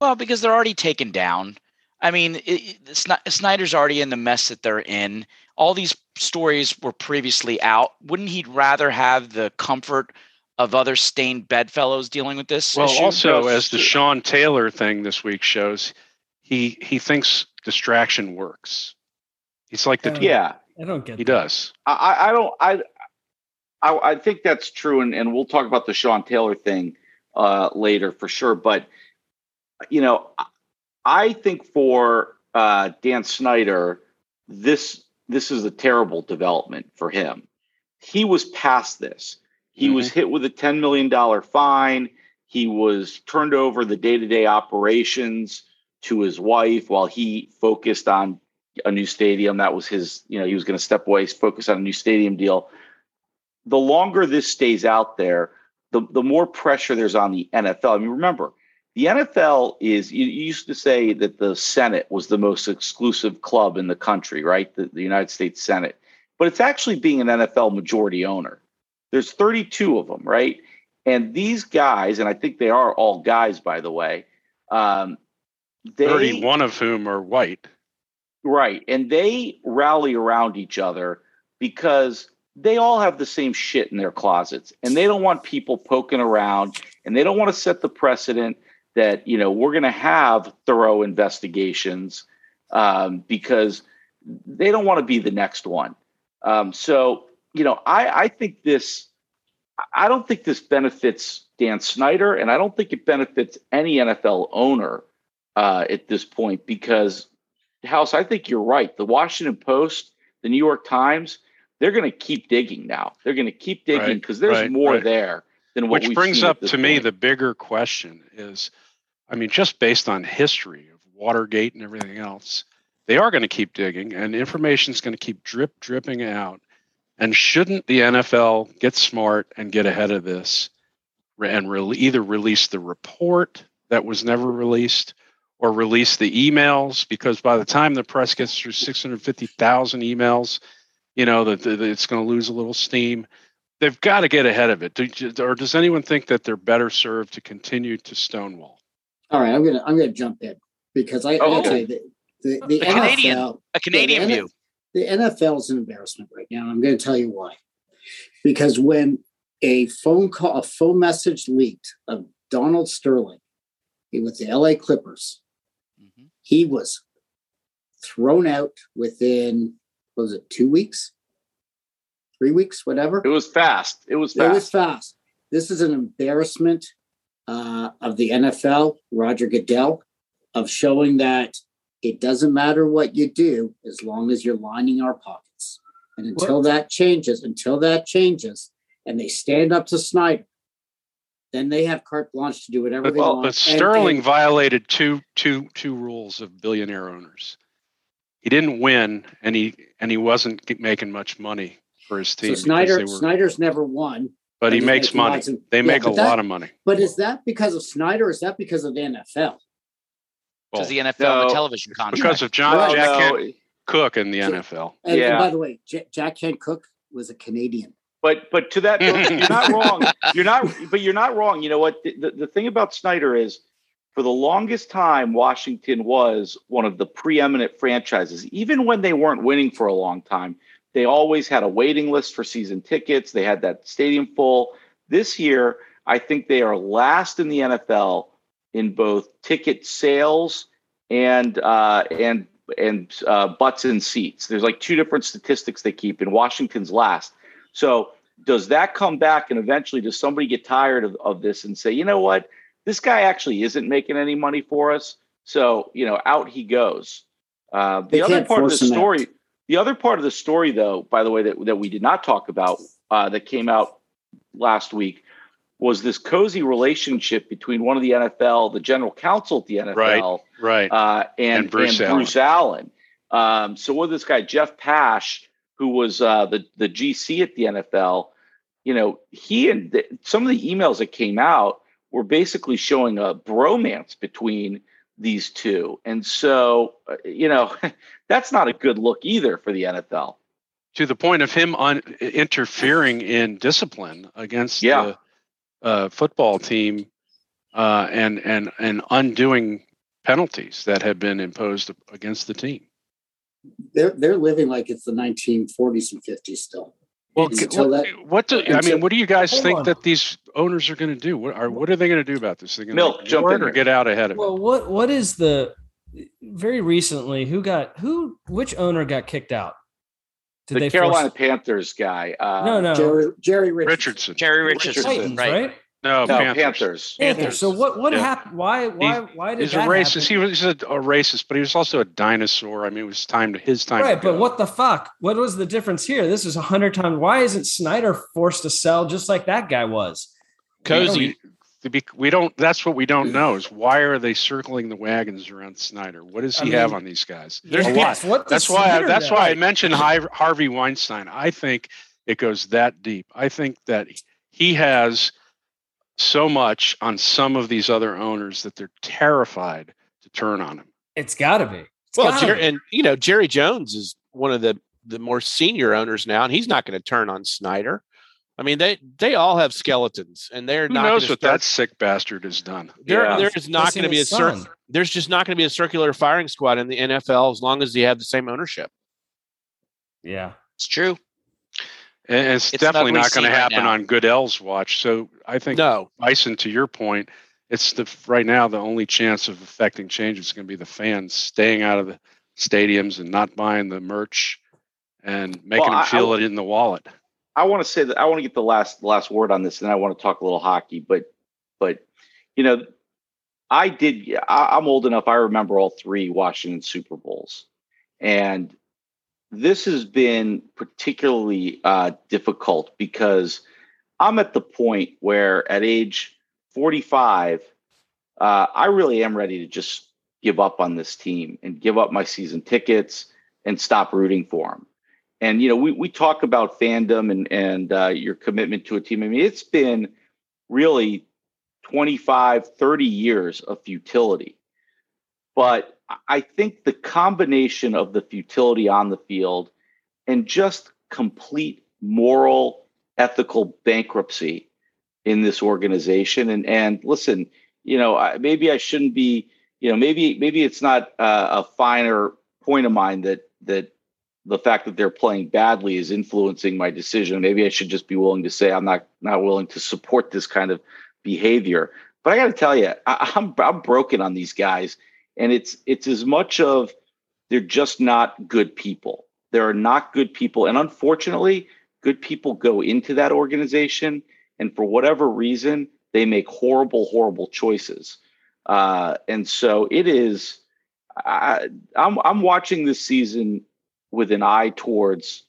E: Well, because they're already taken down. I mean, it, it- Sni- Snyder's already in the mess that they're in. All these stories were previously out. Wouldn't he rather have the comfort of other stained bedfellows dealing with this?
F: well,
E: issue?
F: also as the Sean Taylor thing this week shows, he he thinks distraction works. He's like the
G: Uh,
C: Yeah,
G: I don't get
F: he
G: that.
F: does.
C: I- I, I don't. I, I I think that's true, and, and we'll talk about the Sean Taylor thing uh, later for sure. But you know, I- I think for uh, Dan Snyder, this this is a terrible development for him. He was past this. He was mm-hmm. hit with a ten million dollar fine. He was turned over the day to day operations to his wife while he focused on a new stadium. That was his, you know, he was going to step away, focus on a new stadium deal. The longer this stays out there, the, the more pressure there's on the NFL. I mean, remember, the NFL is, you, you used to say that the Senate was the most exclusive club in the country, right? The, the United States Senate. But it's actually being an NFL majority owner. There's 32 of them, right? And these guys, and I think they are all guys, by the way, um, they,
F: Thirty-one of whom are white.
C: Right. And they rally around each other because they all have the same shit in their closets and they don't want people poking around and they don't want to set the precedent that, you know, we're going to have thorough investigations um, because they don't want to be the next one. Um, so, you know, I, I think this, I don't think this benefits Dan Snyder and I don't think it benefits any NFL owner uh, at this point because House, I think you're right. The Washington Post, the New York Times, they're going to keep digging now. They're going to keep digging
F: Right,
C: because there's
F: right,
C: more
F: right.
C: there than what
F: Which
C: we've
F: brings up to me the bigger question is, I mean, just based on history of Watergate and everything else, they are going to keep digging, and information is going to keep drip dripping out. And shouldn't the NFL get smart and get ahead of this, and re- either release the report that was never released, or release the emails? Because by the time the press gets through 650,000 emails, you know that that it's going to lose a little steam they've got to get ahead of it. Do, or does anyone think that they're better served to continue to stonewall?
D: All right, I'm gonna I'm gonna jump in because I, I
C: Oh,
D: gotta
C: okay.
D: tell you the the, the
E: A Canadian- a Canadian
D: Yeah, the
E: view.
D: The NFL is an embarrassment right now. and I'm going to tell you why. Because when a phone call, a phone message leaked of Donald Sterling, he was the LA Clippers.
E: Mhm.
D: He was thrown out within what was it two weeks, three weeks, whatever.
C: It was fast. It was fast.
D: It was fast. This is an embarrassment uh, of the NFL, Roger Goodell, of showing that it doesn't matter what you do as long as you're lining our pockets. And until that changes, until that changes, and they stand up to Snyder, then they have carte blanche to do whatever
F: But,
D: they
F: well,
D: want.
F: but Sterling
D: and-
F: violated two two two rules of billionaire owners. He didn't win, and he and he wasn't making much money for his team.
D: so Snyder,
F: were-
D: Snyder's never won.
F: but he makes money.
D: of-
F: They
D: yeah,
F: make a
D: that-
F: lot of money.
D: But is that because of Snyder? Or is that because of the NFL?
E: To
F: Well,
E: the NFL and the television contract.
F: because of John
C: Well,
F: Jack
C: no,
F: Kent Cooke in the NFL.
D: And, and by the way, J- Jack Kent Cooke was a Canadian.
C: but but to that, you're not wrong. You're not, but you're not wrong. You know what? The, the, the thing about Snyder is, for the longest time, Washington was one of the preeminent franchises. Even when they weren't winning for a long time, they always had a waiting list for season tickets. They had that stadium full. This year, I think they are last in the NFL in both ticket sales and uh, and and uh, butts in seats. There's like two different statistics they keep, and Washington's last. So does that come back, and eventually does somebody get tired of, of this and say, you know what, this guy actually isn't making any money for us, so you know, out he goes. Uh, the other part of the
D: him out.
C: story, the other part of the story, though, by the way, that that we did not talk about, uh, that came out last week, was this cozy relationship between one of the NFL, the general counsel at the NFL,
F: Right.
C: uh, and,
F: And Bruce
C: and Bruce Allen. Um, so with this guy Jeff Pash, who was uh, the the GC at the NFL, you know, he and some of the emails that came out were basically showing a bromance between these two, and so uh, you know, that's not a good look either for the NFL.
F: to the point of him on interfering in discipline against
C: Yeah.
F: the uh, football team uh, and and and undoing penalties that have been imposed against the team.
D: They're they're living like it's the 1940s and 50s still.
F: Well,
D: Until
F: what,
D: that-
F: what do I mean? What do you guys think
G: on.
F: that these owners are going to do? What are what are they going to do about this? They're going
C: Milk,
F: to
C: jump in
F: or get out ahead of it.
G: Well, what what is the very recently who got who which owner got kicked out? Did
C: the
G: they
C: Carolina
G: force,
C: Panthers guy, uh,
G: No, no.
D: Jerry Jerry Richardson.
F: Richardson.
E: Jerry Richardson,
G: Titans,
E: right?
G: right?
F: No,
C: no
F: Panthers.
C: Panthers.
G: Panthers. So what what
F: Yeah.
G: happened? Why why why did
F: He's a racist.
G: happen?
F: He was a, a racist, but he was also a dinosaur. I mean, it was time to his time.
G: right,
F: to go.
G: but what the fuck? What was the difference here? This is a hundred times. Why isn't Snyder forced to sell just like that guy was?
H: Cozy.
F: To be, we don't. That's what we don't know is why are they circling the wagons around Snyder? What does
G: I
F: he
G: mean,
F: have on these guys?
H: There's
F: a lot.
G: What
F: That's why. I, that's
G: know?
F: why I mentioned Hi- Harvey Weinstein. I think it goes that deep. I think that he has so much on some of these other owners that they're terrified to turn on him.
G: It's got to be. It's
H: Well, Jer-
G: be.
H: and you know, Jerry Jones is one of the the more senior owners now, and he's not going to turn on Snyder. I mean, they they all have skeletons, and they're
F: Who
H: not.
F: knows what
H: start-
F: that sick bastard has done?
H: There,
C: Yeah.
H: there is not going to be a
G: his
H: cir- There's just not going to be a circular firing squad in the NFL as long as they have the same ownership.
G: yeah.
E: It's true.
F: And it's,
E: It's
F: definitely not going to
E: scene right
F: happen
E: now.
F: on Goodell's watch. So I think
H: No,
F: Bison, to your point, it's the right now the only chance of affecting change is going to be the fans staying out of the stadiums and not buying the merch and making
C: Well,
F: them
C: I-
F: feel
C: I-
F: it in the wallet.
C: I want to say that I want to get the last last word on this, and I want to talk a little hockey. But but you know, I did. I, I'm old enough. I remember all three Washington Super Bowls, and this has been particularly uh, difficult because I'm at the point where, at age 45, uh, I really am ready to just give up on this team and give up my season tickets and stop rooting for them and you know we, we talk about fandom and and uh, your commitment to a team. I mean it's been really 25 30 years of futility. But I- think the combination of the futility on the field and just complete moral ethical bankruptcy in this organization. And and listen you know maybe i shouldn't be you know maybe maybe it's not uh, a finer point of mine that that the fact that they're playing badly is influencing my decision. Maybe I should just be willing to say I'm not not willing to support this kind of behavior. But I got to tell you, I, I'm I'm broken on these guys, and it's it's as much of they're just not good people. There are not good people, and unfortunately, good people go into that organization, and for whatever reason, they make horrible, horrible choices. Uh, and so it is. I, I'm I'm watching this season with an eye towards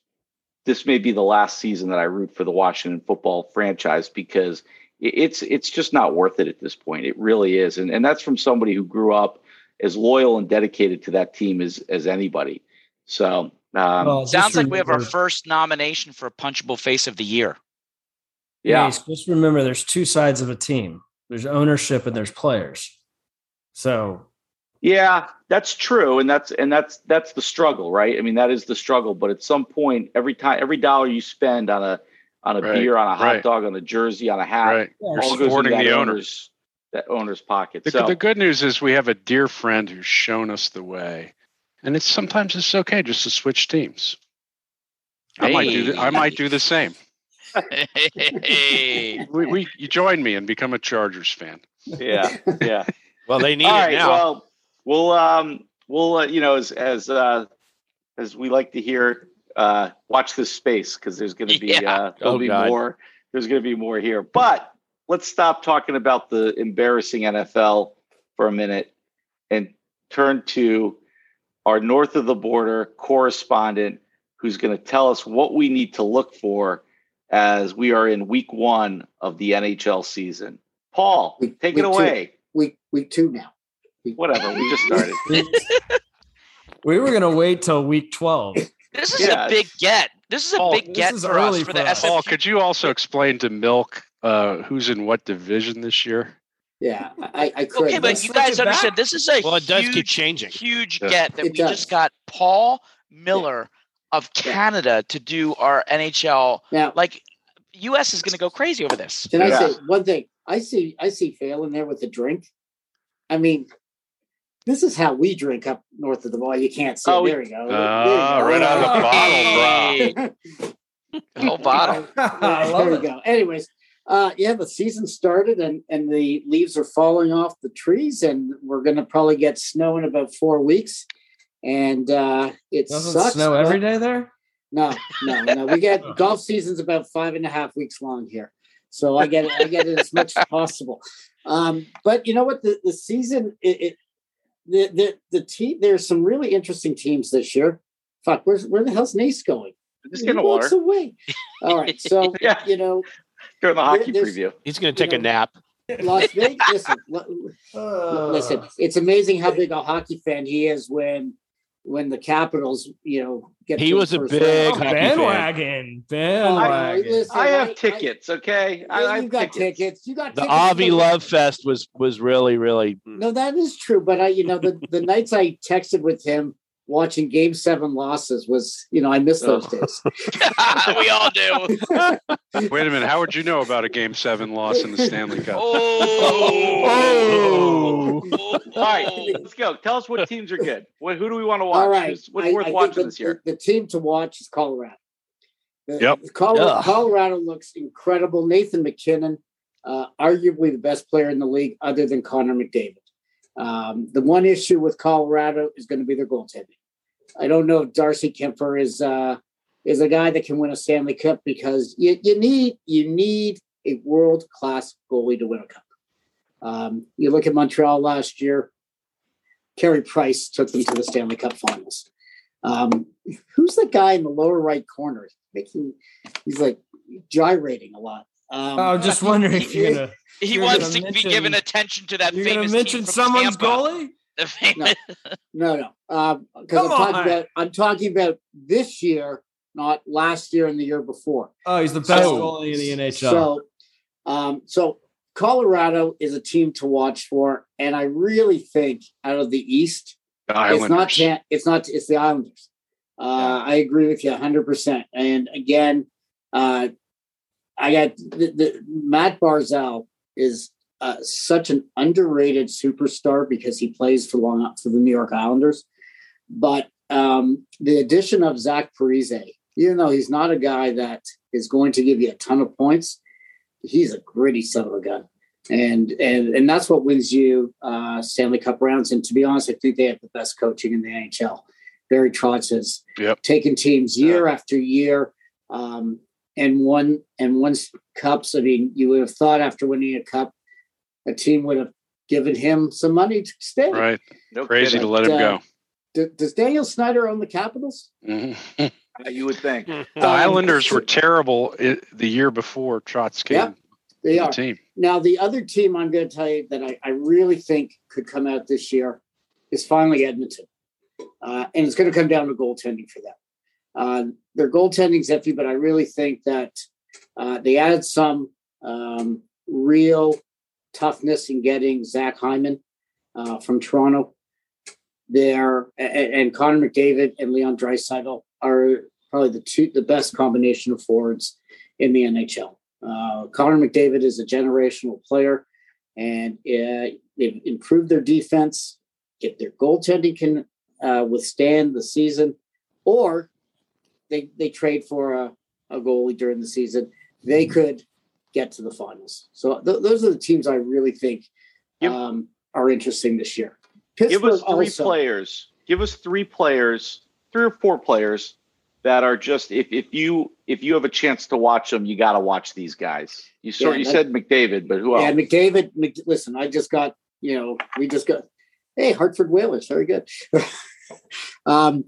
C: this may be the last season that I root for the Washington football franchise because it's it's just not worth it at this point. It really is, and and that's from somebody who grew up as loyal and dedicated to that team as as anybody. So um,
G: Well, just
E: Sounds like we have our first nomination for a punchable face of the year.
C: yeah,
G: Mace, just remember there's two sides of a team. There's ownership and there's players. So
C: Yeah, that's true, and that's and that's that's the struggle, right? I mean, that is the struggle. But at some point, every time, every dollar you spend on a on a
F: Right,
C: beer, on a hot
F: right.
C: dog, on a jersey, on a hat,
F: Right. You're
C: all goes into
F: supporting
C: that
F: the owner.
C: owner's that owner's pocket.
F: The,
C: so
F: the good news is we have a dear friend who's shown us the way, and it's sometimes it's okay just to switch teams. I might do. The, I might do the same.
E: Hey.
F: We, we you join me and become a Chargers fan.
C: yeah, yeah.
H: Well, they need
C: All
H: it
C: right.
H: now.
C: Well, we'll um we'll uh, you know as as uh as we like to hear uh watch this space because there's going to be
E: Yeah.
C: uh there'll
H: Oh,
C: be
H: God.
C: more there's going to be more here. But let's stop talking about the embarrassing NFL for a minute and turn to our north of the border correspondent who's going to tell us what we need to look for as we are in week 1 of the NHL season. Paul,
D: Week-
C: take
D: week
C: it
D: two.
C: away.
D: Week week two now. Week-
C: Whatever, we just started.
G: We were gonna wait till week twelve.
E: This is
C: Yeah.
E: a big get. This is a
F: Paul,
E: big get for us
G: early
E: for the
G: for us.
F: Paul, could you also explain to Milk uh, who's in what division this year?
D: Yeah, I, I could.
E: Okay, but you guys understand
G: back.
E: this is a
H: Well, it does
E: huge,
H: keep changing.
E: huge
F: Yeah.
E: get that
D: It
E: we
D: does.
E: just got Paul Miller of Canada to do our NHL.
D: now,
E: Like, US is going to go crazy over this.
D: can I say one thing? I see I see Phelan there with the drink. I mean, this is how we drink up north of the wall. You can't see.
C: Oh,
D: there we go.
F: Ah, right out of the bottle, bro.
E: Whole bottle.
G: I
D: there
G: love
D: we
G: it.
D: go. Anyways, uh, yeah, the season started and and the leaves are falling off the trees, and we're gonna probably get snow in about four weeks. And uh, it
G: Doesn't
D: sucks.
G: snow every day there.
D: No, no, no. We get golf season's about five and a half weeks long here, so I get it. I get it as much as possible. Um, but you know what? The the season it, it the the the team. There's some really interesting teams this year. Fuck, where's where the hell's Nace going?
C: Just
D: He
C: get a
D: walks
C: water
D: away. All right, so
C: Yeah.
D: you know,
C: during the hockey
D: there's-
C: preview.
H: He's going to take
D: You
H: a nap.
D: Las Vegas. listen,
G: Uh,
D: listen. It's amazing how big a hockey fan he is when when the Capitals, you know, get.
H: He
D: to
H: was a
D: first
H: big
G: Oh,
D: round.
G: bandwagon,
D: Oh,
G: bandwagon.
D: listen,
C: I have
D: I-
C: tickets, okay? I, I
D: Yeah,
C: have
D: you've got tickets. You got
H: The
D: tickets.
H: Avi Love Fest was was really really. Mm.
D: No, that is true. But I, you know, the the nights I texted with him watching Game Seven losses was, you know, I miss those
C: Oh.
D: days.
E: we all do.
F: Wait a minute. How would you know about a Game Seven loss in the Stanley Cup?
E: Oh. oh.
C: All right, let's go. Tell us what teams are good. What, who do we want to watch?
D: All right,
C: Who's- What's
D: I-
C: worth
D: I
C: watching
D: the,
C: this year?
D: The, the team to watch is Colorado. The-
F: Yep.
D: Colorado,
H: Ugh.
D: Colorado looks incredible. Nathan MacKinnon, uh, arguably the best player in the league, other than Connor McDavid. Um, the one issue with Colorado is going to be their goaltending. I don't know if Darcy Kuemper is uh, is a guy that can win a Stanley Cup because you, you need you need a world class goalie to win a cup. Um, you look at Montreal last year. Carey Price took them to the Stanley Cup Finals. Um, who's the guy in the lower right corner? Making he's like gyrating a lot. Um,
G: I was just wondering if you're gonna
E: He
G: You're
E: wants
G: gonna
E: to
G: mention-
E: be given attention to that
G: you're gonna mention someone's
E: Tampa.
G: goalie.
E: The famous.
D: no, no, because I'm
G: Come
D: talking
G: on.
D: about I'm talking about this year, not last year and the year before.
G: Oh, he's the best
D: So-
G: goalie in the NHL.
D: So, um, so Colorado is a team to watch for, and I really think out of the East,
F: The
D: it's not it's not it's the Islanders. Uh, I agree with you 100. percent And again, uh, I got the, the Matt Barzal is uh, such an underrated superstar because he plays for long for the New York Islanders. But um, the addition of Zach Parise, even though he's not a guy that is going to give you a ton of points, he's a gritty son of a gun. And and and that's what wins you uh, Stanley Cup rounds. And to be honest, I think they have the best coaching in the NHL. Barry Trotz has
F: Yep.
D: taken teams year after year um, and won and won cups. I mean, you would have thought after winning a cup, a team would have given him some money to stay.
F: Right.
C: No
F: Crazy
C: kidding.
F: to let him
D: Uh,
F: go.
D: D- does Daniel Snyder own the Capitals?
F: Mhm.
C: You would think.
F: The
D: Um,
F: Islanders were terrible the year before Trotz came
D: Yep,
F: to
D: They
F: the
D: are.
F: team.
D: Now, the other team I'm going to tell you that I, I really think could come out this year is finally Edmonton. Uh, and it's going to come down to goaltending for them. Uh, their goaltending's iffy, but I really think that uh, they added some um, real toughness in getting Zach Hyman uh, from Toronto. They're and, and Connor McDavid and Leon Draisaitl are probably the two the best combination of forwards in the NHL. Uh, Connor McDavid is a generational player, and uh, they've improved their defense. If their goaltending can uh, withstand the season, or they they trade for a, a goalie during the season, they could get to the finals. So th- those are the teams I really think
C: Yep.
D: um, are interesting this year.
C: Give us three
D: also-
C: players. Give us three players, three or four players that are just if, if you if you have a chance to watch them, you got to watch these guys. You sort
D: Yeah,
C: you said McDavid, but who else?
D: Yeah, McDavid. Mc, listen, I just got you know we just got hey Hartford Whalers, very good. um,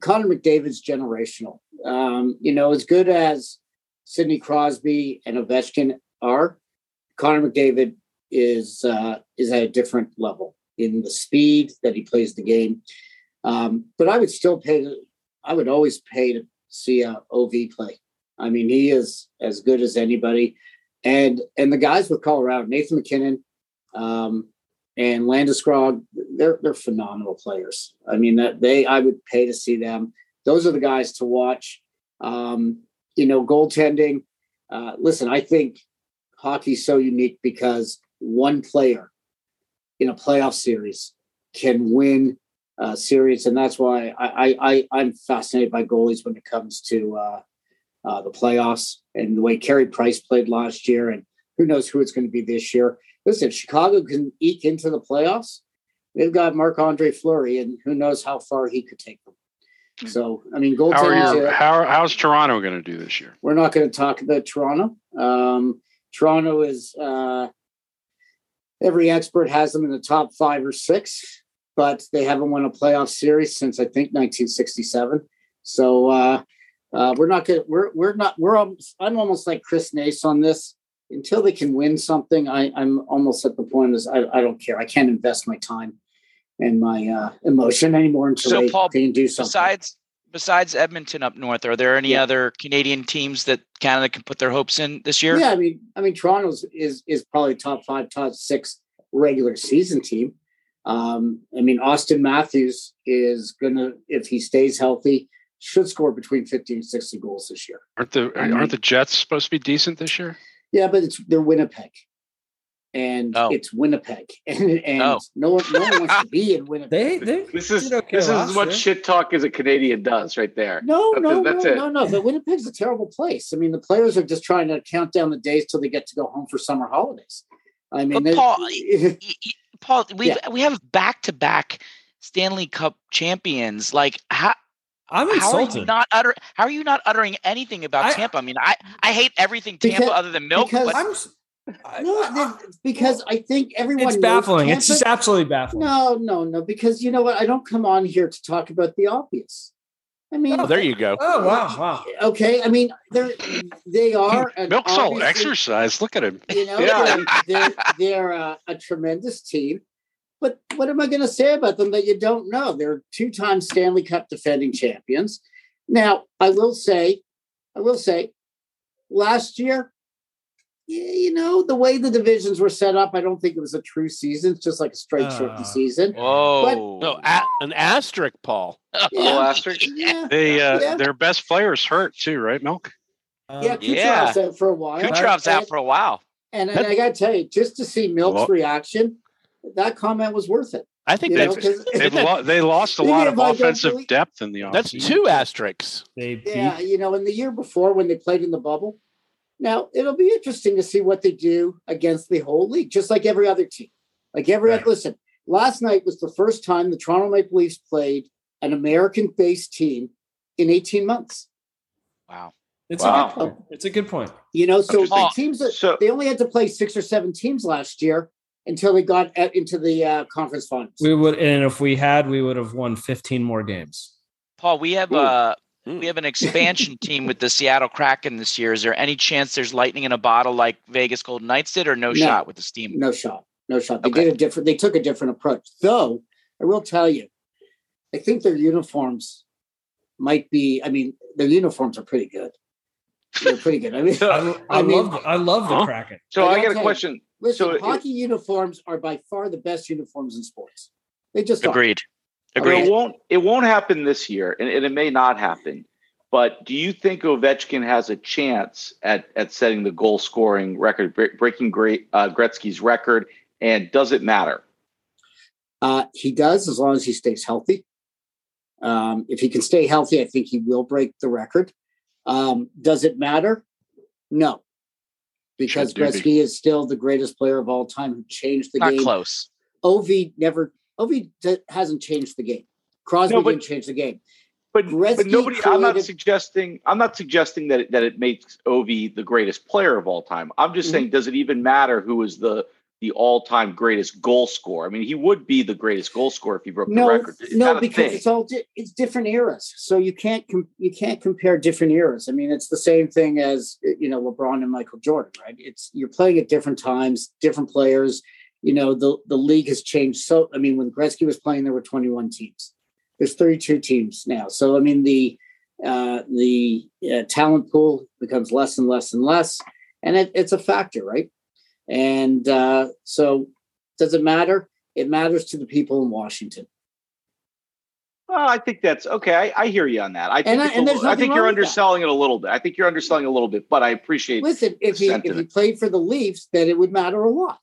D: Connor McDavid's generational. Um, you know, as good as Sidney Crosby and Ovechkin are, Connor McDavid is uh, is at a different level in the speed that he plays the game. Um, but I would still pay. I would always pay to see a OV play. I mean, he is as good as anybody and and the guys with Colorado, Nathan MacKinnon, um, and Landeskog, they're they're phenomenal players. I mean that they I would pay to see them. Those are the guys to watch. Um, you know, goaltending. Uh, listen, I think hockey's so unique because one player in a playoff series can win a series, and that's why I, I, I I'm fascinated by goalies when it comes to uh, uh, the playoffs and the way Carey Price played last year, and who knows who it's going to be this year. Listen, if Chicago can eke into the playoffs, they've got Marc Andre Fleury, and who knows how far he could take them. So, I mean,
F: How are your, how how's Toronto going to do this year?
D: We're not going to talk about Toronto. Um, Toronto is uh, every expert has them in the top five or six, but they haven't won a playoff series since I think 1967. So uh, uh, we're not going. We're we're not. We're. Almost, I'm almost like Chris Nace on this. Until they can win something, I, I'm almost at the point is I, I don't care. I can't invest my time and my uh, emotion anymore until
E: So,
D: they,
E: Paul,
D: they can do something.
E: Besides besides Edmonton up north, are there any
D: Yeah.
E: other Canadian teams that Canada can put their hopes in this year?
D: Yeah, I mean, I mean, Toronto's is is probably top five, top six regular season team. Um, I mean, Auston Matthews is gonna, if he stays healthy, should score between fifty and sixty goals this year.
F: Aren't the
D: I mean-
F: aren't the Jets supposed to be decent this year?
D: Yeah, but it's they're Winnipeg, and
E: Oh.
D: it's Winnipeg, and and
E: Oh.
D: no one no one wants to be in Winnipeg.
G: They they
C: This is
G: did okay
C: this is
G: last
C: as much shit talk as a Canadian does, right there.
D: No,
C: That's
D: no,
C: that's
D: no,
C: it.
D: no, no. But Winnipeg's a terrible place. I mean, the players are just trying to count down the days till they get to go home for summer holidays. I mean,
E: But Paul, Y- y- Paul, we
D: Yeah.
E: have we have back to back Stanley Cup champions. Like how
G: I'm
E: how are you not utter how are you not uttering anything about
G: I-
E: Tampa? I mean, I I hate everything Tampa
D: Because-
E: other than milk.
D: because
E: But
G: I'm
D: No,
G: I-
D: because I think everyone
G: it's baffling. It's just absolutely baffling.
D: no, no, no. Because you know what? I don't come on here to talk about the obvious. I mean,
H: Oh, there you go.
G: Oh wow, wow.
D: okay. I mean, they're they are an
F: Milk's all
D: obviously-
F: exercise. Look at him.
D: You know,
C: Yeah.
D: they're they're, they're uh, a tremendous team. But what am I going to say about them that you don't know? They're two-time Stanley Cup defending champions. Now, I will say, I will say, last year, yeah, you know, the way the divisions were set up, I don't think it was a true season. It's just like a straight
G: Uh.
D: shortened season.
E: whoa,
H: No, a, an asterisk, Paul.
D: Yeah.
C: asterisk.
D: Yeah,
F: They uh,
D: Yeah.
F: their best players hurt too, right? Milk.
G: Um,
D: yeah,
E: Yeah.
D: Out for a while.
E: Kucherov's out
D: And-
E: for a while.
D: And, and I got to tell you, just to see Milk's
F: Well-
D: reaction, that comment was worth it.
H: I think
D: You know,
F: They've lo- they lost a lot of offensive
D: believe-
F: depth in the
H: that's two asterisks.
G: They beat
D: Yeah, you know, in the year before when they played in the bubble. Now it'll be interesting to see what they do against the whole league, just like every other team. Like every
G: Right.
D: listen, last night was the first time the Toronto Maple Leafs played an American-based team in 18 months.
E: Wow.
G: It's
C: Wow.
G: a good point. It's a good point.
D: You know, so the teams that
C: So
D: they only had to play six or seven teams last year until they got at, into the uh, conference finals.
G: We would, and if we had, we would have won 15 more games.
E: Paul, we have
D: Ooh.
E: uh. We have an hmm. expansion team with the Seattle Kraken this year. Is there any chance there's lightning in a bottle like Vegas Golden Knights did, or no,
D: No.
E: shot with the steam?
D: No shot. No shot. They
E: Okay.
D: did a different. They took a different approach. Though I will tell you, I think their uniforms might be. I mean, their uniforms are pretty good. They're pretty good. I mean,
G: I, I,
D: I mean-
G: love, the, I love the
C: Huh?
G: Kraken.
C: so
D: I
C: I
D: gotta
C: a
D: tell you,
C: question.
D: listen,
C: So it-
D: hockey uniforms are by far the best uniforms in sports. They just are.
E: Agreed.
C: I mean, it won't. It won't happen this year, and, and it may not happen. But do you think Ovechkin has a chance at at setting the goal scoring record, bre- breaking great uh, Gretzky's record? And does it matter?
D: Uh, he does as long as he stays healthy. Um, if he can stay healthy, I think he will break the record. Um, does it matter? No, because
F: Should be.
D: Gretzky is still the greatest player of all time who changed the game.
E: Not
D: game.
E: close.
D: Ovi never. Ovi hasn't changed the game. Crosby
C: No, but-
D: didn't change the game.
C: But, but nobody. I'm not suggesting. I'm not suggesting that it, that it makes Ovi the greatest player of all time. I'm just
D: Mhm.
C: saying, does it even matter who is the the all time greatest goal scorer? I mean, he would be the greatest goal scorer if he broke the
D: No,
C: record. Is that
D: no, because it's all di- it's different eras. So you can't com- you can't compare different eras. I mean, it's the same thing as you know LeBron and Michael Jordan, right? It's you're playing at different times, different players. You know, the the league has changed. So I mean, when Gretzky was playing, there were 21 teams. There's 32 teams now. So I mean, the uh, the uh, talent pool becomes less and less and less, and it, it's a factor, right? And uh, so, does it matter? It matters to the people in Washington.
C: Well, I think that's okay. I, I hear you on that. I think,
D: I- and there's
C: little- I think you're
D: with that.
C: underselling it a little bit. I think you're underselling a little bit, but I appreciate.
D: Listen, if he if he played for the Leafs, then it would matter a lot.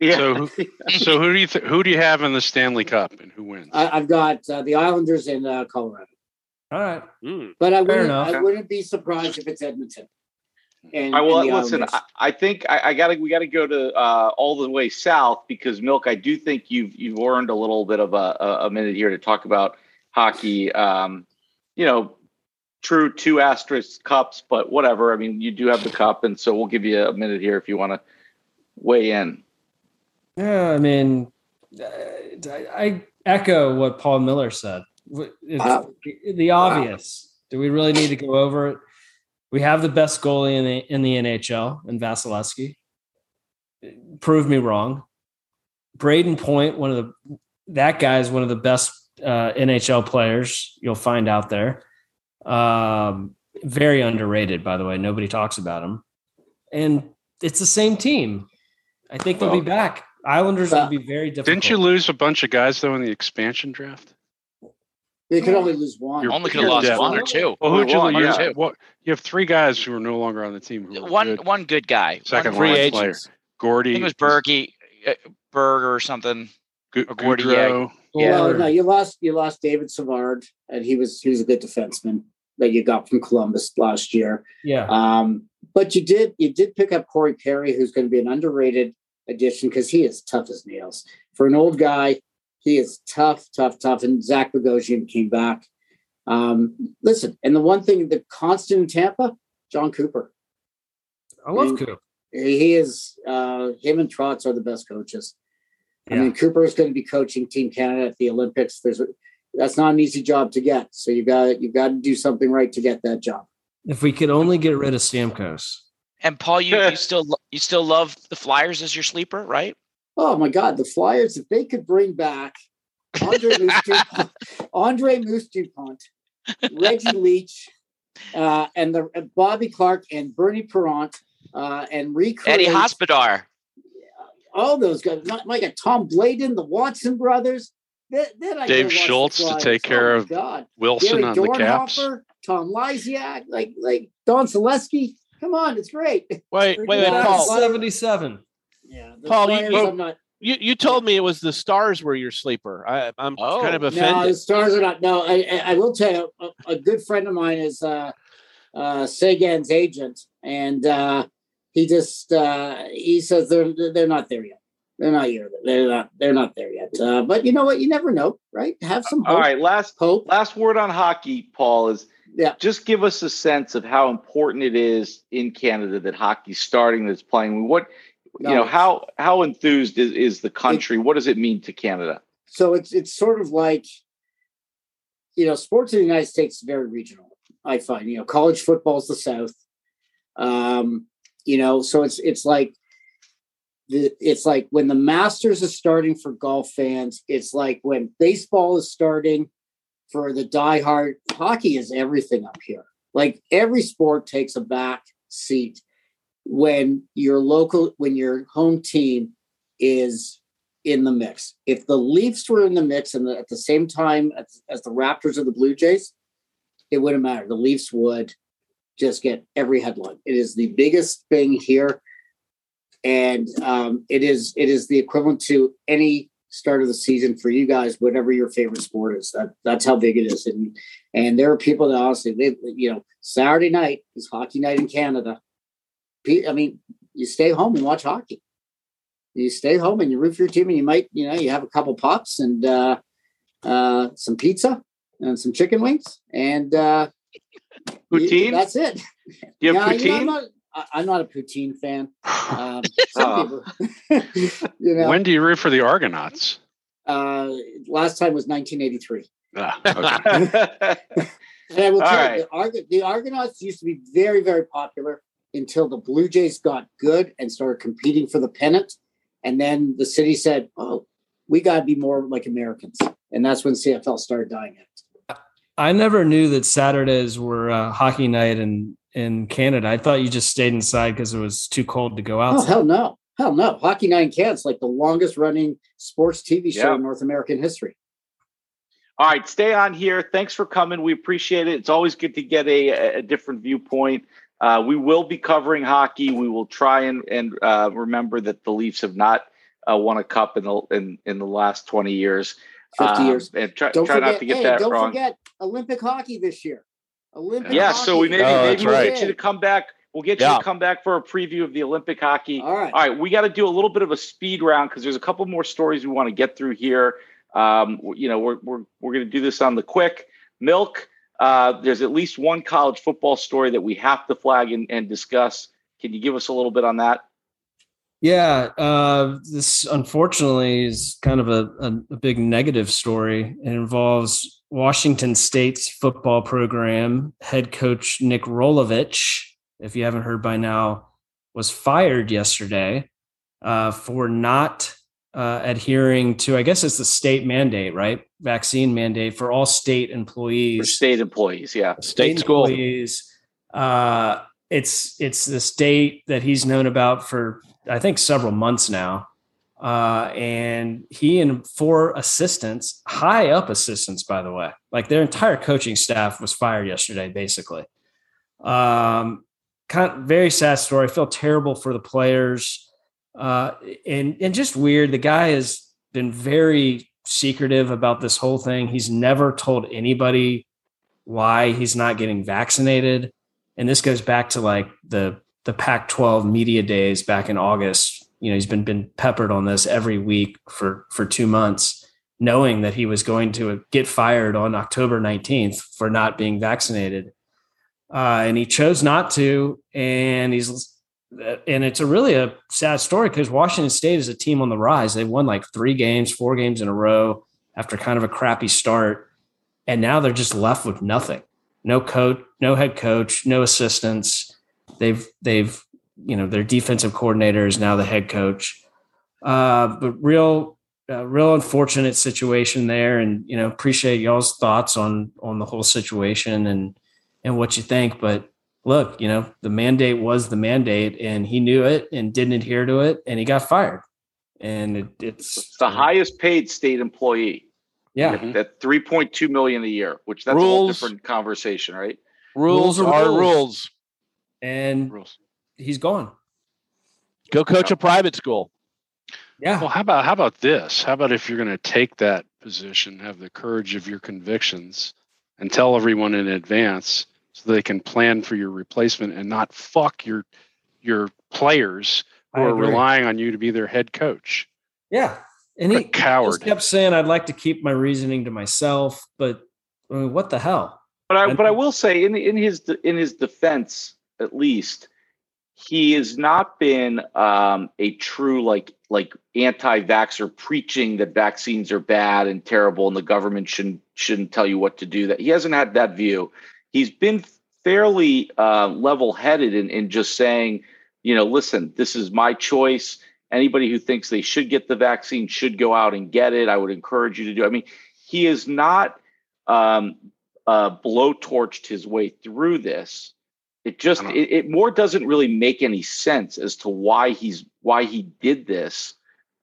C: Yeah.
F: So who, so who do you th- who do you have in the Stanley Cup and who wins?
D: I, I've got uh, the Islanders in uh, Colorado,
G: All right.
H: Mm.
D: but I wouldn't
G: enough.
D: I wouldn't be surprised if it's Edmonton. And,
C: I will
D: and
C: listen. I, I think I, I gotta we gotta go to uh, all the way south because Milk. I do think you've you've earned a little bit of a, a, a minute here to talk about hockey. Um, you know, true two asterisk cups, but whatever. I mean, you do have the cup, and so we'll give you a minute here if you want to weigh in.
G: Yeah, I mean, uh, I I echo what Paul Miller said. It's
D: Wow.
G: the obvious. Do we really need to go over it? We have the best goalie in the in the NHL in Vasilevskiy. Prove me wrong. Brayden Point, one of the that guy is one of the best uh, NHL players you'll find out there. Um, very underrated, by the way. Nobody talks about him, and it's the same team. I think they'll be back. Islanders
D: Well,
G: will be very difficult.
F: Didn't you lose a bunch of guys though in the expansion draft?
D: they could only lose one.
F: You're-
E: Only could
F: you're
E: have lost
F: dead.
E: one or two.
F: Well, who'd you lose? You,
C: yeah.
F: have- what, you have three guys who are no longer on the team. Who
E: One
F: good.
E: one good guy.
F: Second
E: one
F: line
H: Free
F: player.
H: agents.
E: I
F: Gordy.
E: think it was Berge, uh, Berger or something.
F: Gu-
E: or Gordy,
F: Goudreau.
E: Yeah.
D: Well, no, you lost you lost David Savard, and he was he was a good defenseman that you got from Columbus last year.
G: Yeah.
D: Um, but you did you did pick up Corey Perry, who's going to be an underrated addition because he is tough as nails for an old guy. He is tough, tough, tough. And Zach Bogosian came back. Um, listen, and the one thing, the constant in Tampa, Jon Cooper.
G: I love
D: And-
G: Coop.
D: He is. Uh, him and Trotz are the best coaches. I
G: Yeah.
D: mean, Cooper is going to be coaching Team Canada at the Olympics. There's a, that's not an easy job to get. So you got you got to do something right to get that job.
G: If we could only get rid of Stamkos.
E: And Paul, you, you still lo- you still love the Flyers as your sleeper, right?
D: Oh my God, the Flyers! If they could bring back Andre Moose Dupont, Andre Moose Dupont, Reggie Leach, uh, and the uh, Bobby Clarke and Bernie Parent, uh, and recreate
E: Eddie Hospodar.
D: all those guys, not like a Tom Bladon, the Watson brothers. Then, then I
F: Dave
D: could
F: Schultz to take care
D: oh my
F: of
D: God.
F: Wilson
D: Gary
F: on the caps.
D: Tom Lysiak, like like Don Saleski. Come on, it's great.
H: Wait, wait, wait, Paul.
G: 77.
D: Yeah,
H: Paul, you- you-
D: I'm not.
H: You you told me it was the stars were your sleeper. I, I'm
E: Oh.
H: kind of offended.
D: No, the Stars are not. No, I, I, I will tell you, a, a good friend of mine is uh, uh, Seguin's agent, and uh, he just uh, he says they're they're not there yet. They're not here. They're not. They're not there yet. Uh, but you know what? You never know, right? Have some hope.
C: All right, last
D: Hope.
C: last word on hockey, Paul is
D: Yeah.
C: just give us a sense of how important it is in Canada that hockey's starting, that's playing. What you know, how how enthused is, is the country? what does it mean to Canada?
D: so it's it's sort of like you know sports in the united states is very regional i find you know college football is the south um you know so it's it's like the it's like when the masters is starting for golf fans it's like when baseball is starting for the diehard hockey is everything up here like every sport takes a back seat when your local when your home team is in the mix. If the Leafs were in the mix and the, at the same time as, as the Raptors or the Blue Jays, it wouldn't matter. The Leafs would just get every headline. It is the biggest thing here, and um, it is it is the equivalent to any start of the season for you guys, whatever your favorite sport is. That that's how big it is. And and there are people that honestly, they, you know, Saturday night is hockey night in Canada. I mean, you stay home and watch hockey. You stay home and you root for your team, and you might, you know, you have a couple pops and uh, uh, some pizza and some chicken wings, and uh,
C: Poutine.
D: that's it.
C: Do you have
D: Yeah,
C: poutine?
D: you know, I- I'm not a poutine fan. Um,
C: Oh.
D: some people, you know,
F: When do you root for the Argonauts?
D: uh, last time was 1983.
F: Ah, okay.
D: And I will
C: All
D: tell
C: right.
D: you, the, Arg- the Argonauts used to be very, very popular until the Blue Jays got good and started competing for the pennant. And then the city said, oh, we got to be more like Americans. And that's when CFL started dying out.
G: I never knew that Saturdays were uh, hockey night in in Canada. I thought you just stayed inside because it was too cold to go
D: out.
G: Oh,
D: hell no. Hell no. Hockey Night in Canada, like the longest running sports TV show
C: Yeah.
D: in North American history.
C: All right, stay on here. Thanks for coming. We appreciate it. It's always good to get a, a different viewpoint. Uh, we will be covering hockey. We will try and and uh, remember that the Leafs have not uh, won a cup in the in, in the last twenty years.
D: 50
C: Um,
D: years.
C: and try,
D: Don't
C: try
D: forget,
C: not to get
D: hey,
C: that
D: don't
C: wrong.
D: forget Olympic hockey this year. Olympic
C: Yeah,
D: hockey.
C: so we maybe
H: Oh,
C: maybe we'll
H: right.
C: get you to come back. We'll get you
H: Yeah.
C: to come back for a preview of the Olympic hockey.
D: All right.
C: All right, we got to do a little bit of a speed round because there's a couple more stories we want to get through here. Um, you know, we're we're we're going to do this on the quick milk. Uh, there's at least one college football story that we have to flag and, and discuss. Can you give us a little bit on that?
G: Yeah, uh, this unfortunately is kind of a, a, a big negative story. It involves Washington State's football program head coach Nick Rolovich. If you haven't heard by now, was fired yesterday uh, for not uh, adhering to, I guess it's the state mandate, right? Vaccine mandate for all state
C: For
G: employees
C: state employees, yeah.
H: State school.
G: employees. Uh, it's it's the state that he's known about for I think several months now, uh, and he and four assistants, high up assistants, by the way, like their entire coaching staff was fired yesterday, basically. Um, kind of very sad story. I feel terrible for the players, uh, and and just weird. The guy has been very secretive about this whole thing. He's never told anybody why he's not getting vaccinated. And this goes back to like the the Pac-12 media days back in August. You know, he's been been peppered on this every week for for two months, knowing that he was going to get fired on October 19th for not being vaccinated. Uh, and he chose not to. And he's and it's a really a sad story because Washington State is a team on the rise. They won like three games, four games in a row after kind of a crappy start. And now they're just left with nothing. No coach, no head coach, no assistants. They've they've you know their defensive coordinator is now the head coach. Uh, but real uh, real unfortunate situation there, and you know appreciate y'all's thoughts on on the whole situation and and what you think. But look, you know the mandate was the mandate, and he knew it and didn't adhere to it, and he got fired. And it, it's
C: It's the highest paid state employee.
G: yeah.
C: At, at 3.2 million a year, which that's a whole different conversation, right?
H: Rules,
G: Rules are
H: are
G: rules.
H: rules.
G: And
F: Rules.
G: He's gone.
H: Go coach a private school.
G: Yeah.
F: Well, how about how about this? How about if you're going to take that position, have the courage of your convictions, and tell everyone in advance so they can plan for your replacement and not fuck your your players who are relying on you to be their head coach.
G: Yeah. And he
F: coward.
G: just kept saying, I'd like to keep my reasoning to myself, but I mean, what the hell?
C: But I
G: And-
C: but I will say in in his in his defense, at least, he has not been um, a true like like anti-vaxxer preaching that vaccines are bad and terrible and the government shouldn't shouldn't tell you what to do. That he hasn't had that view. He's been fairly uh, level-headed in, in just saying, you know, listen, this is my choice. Anybody who thinks they should get the vaccine should go out and get it. I would encourage you to do. I mean, he is not um, uh, blowtorched his way through this. It just it, it more doesn't really make any sense as to why he's why he did this.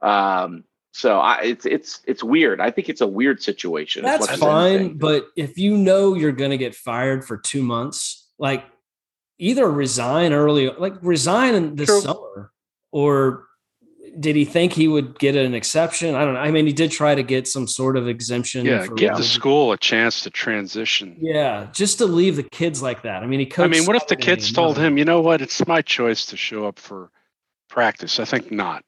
C: Um, So I, it's it's it's weird. I think it's a weird situation.
G: That's fine, but if you know you're going to get fired for two months, like either resign early, like resign in this
C: True.
G: summer, or did he think he would get an exception? I don't know. I mean, he did try to get some sort of exemption.
F: Yeah,
G: for
F: give the school a chance to transition.
G: Yeah, just to leave the kids like that. I mean, he coached.
F: I mean, what if the kids
G: and
F: told
G: nothing.
F: him, you know what, it's my choice to show up for practice? I think not.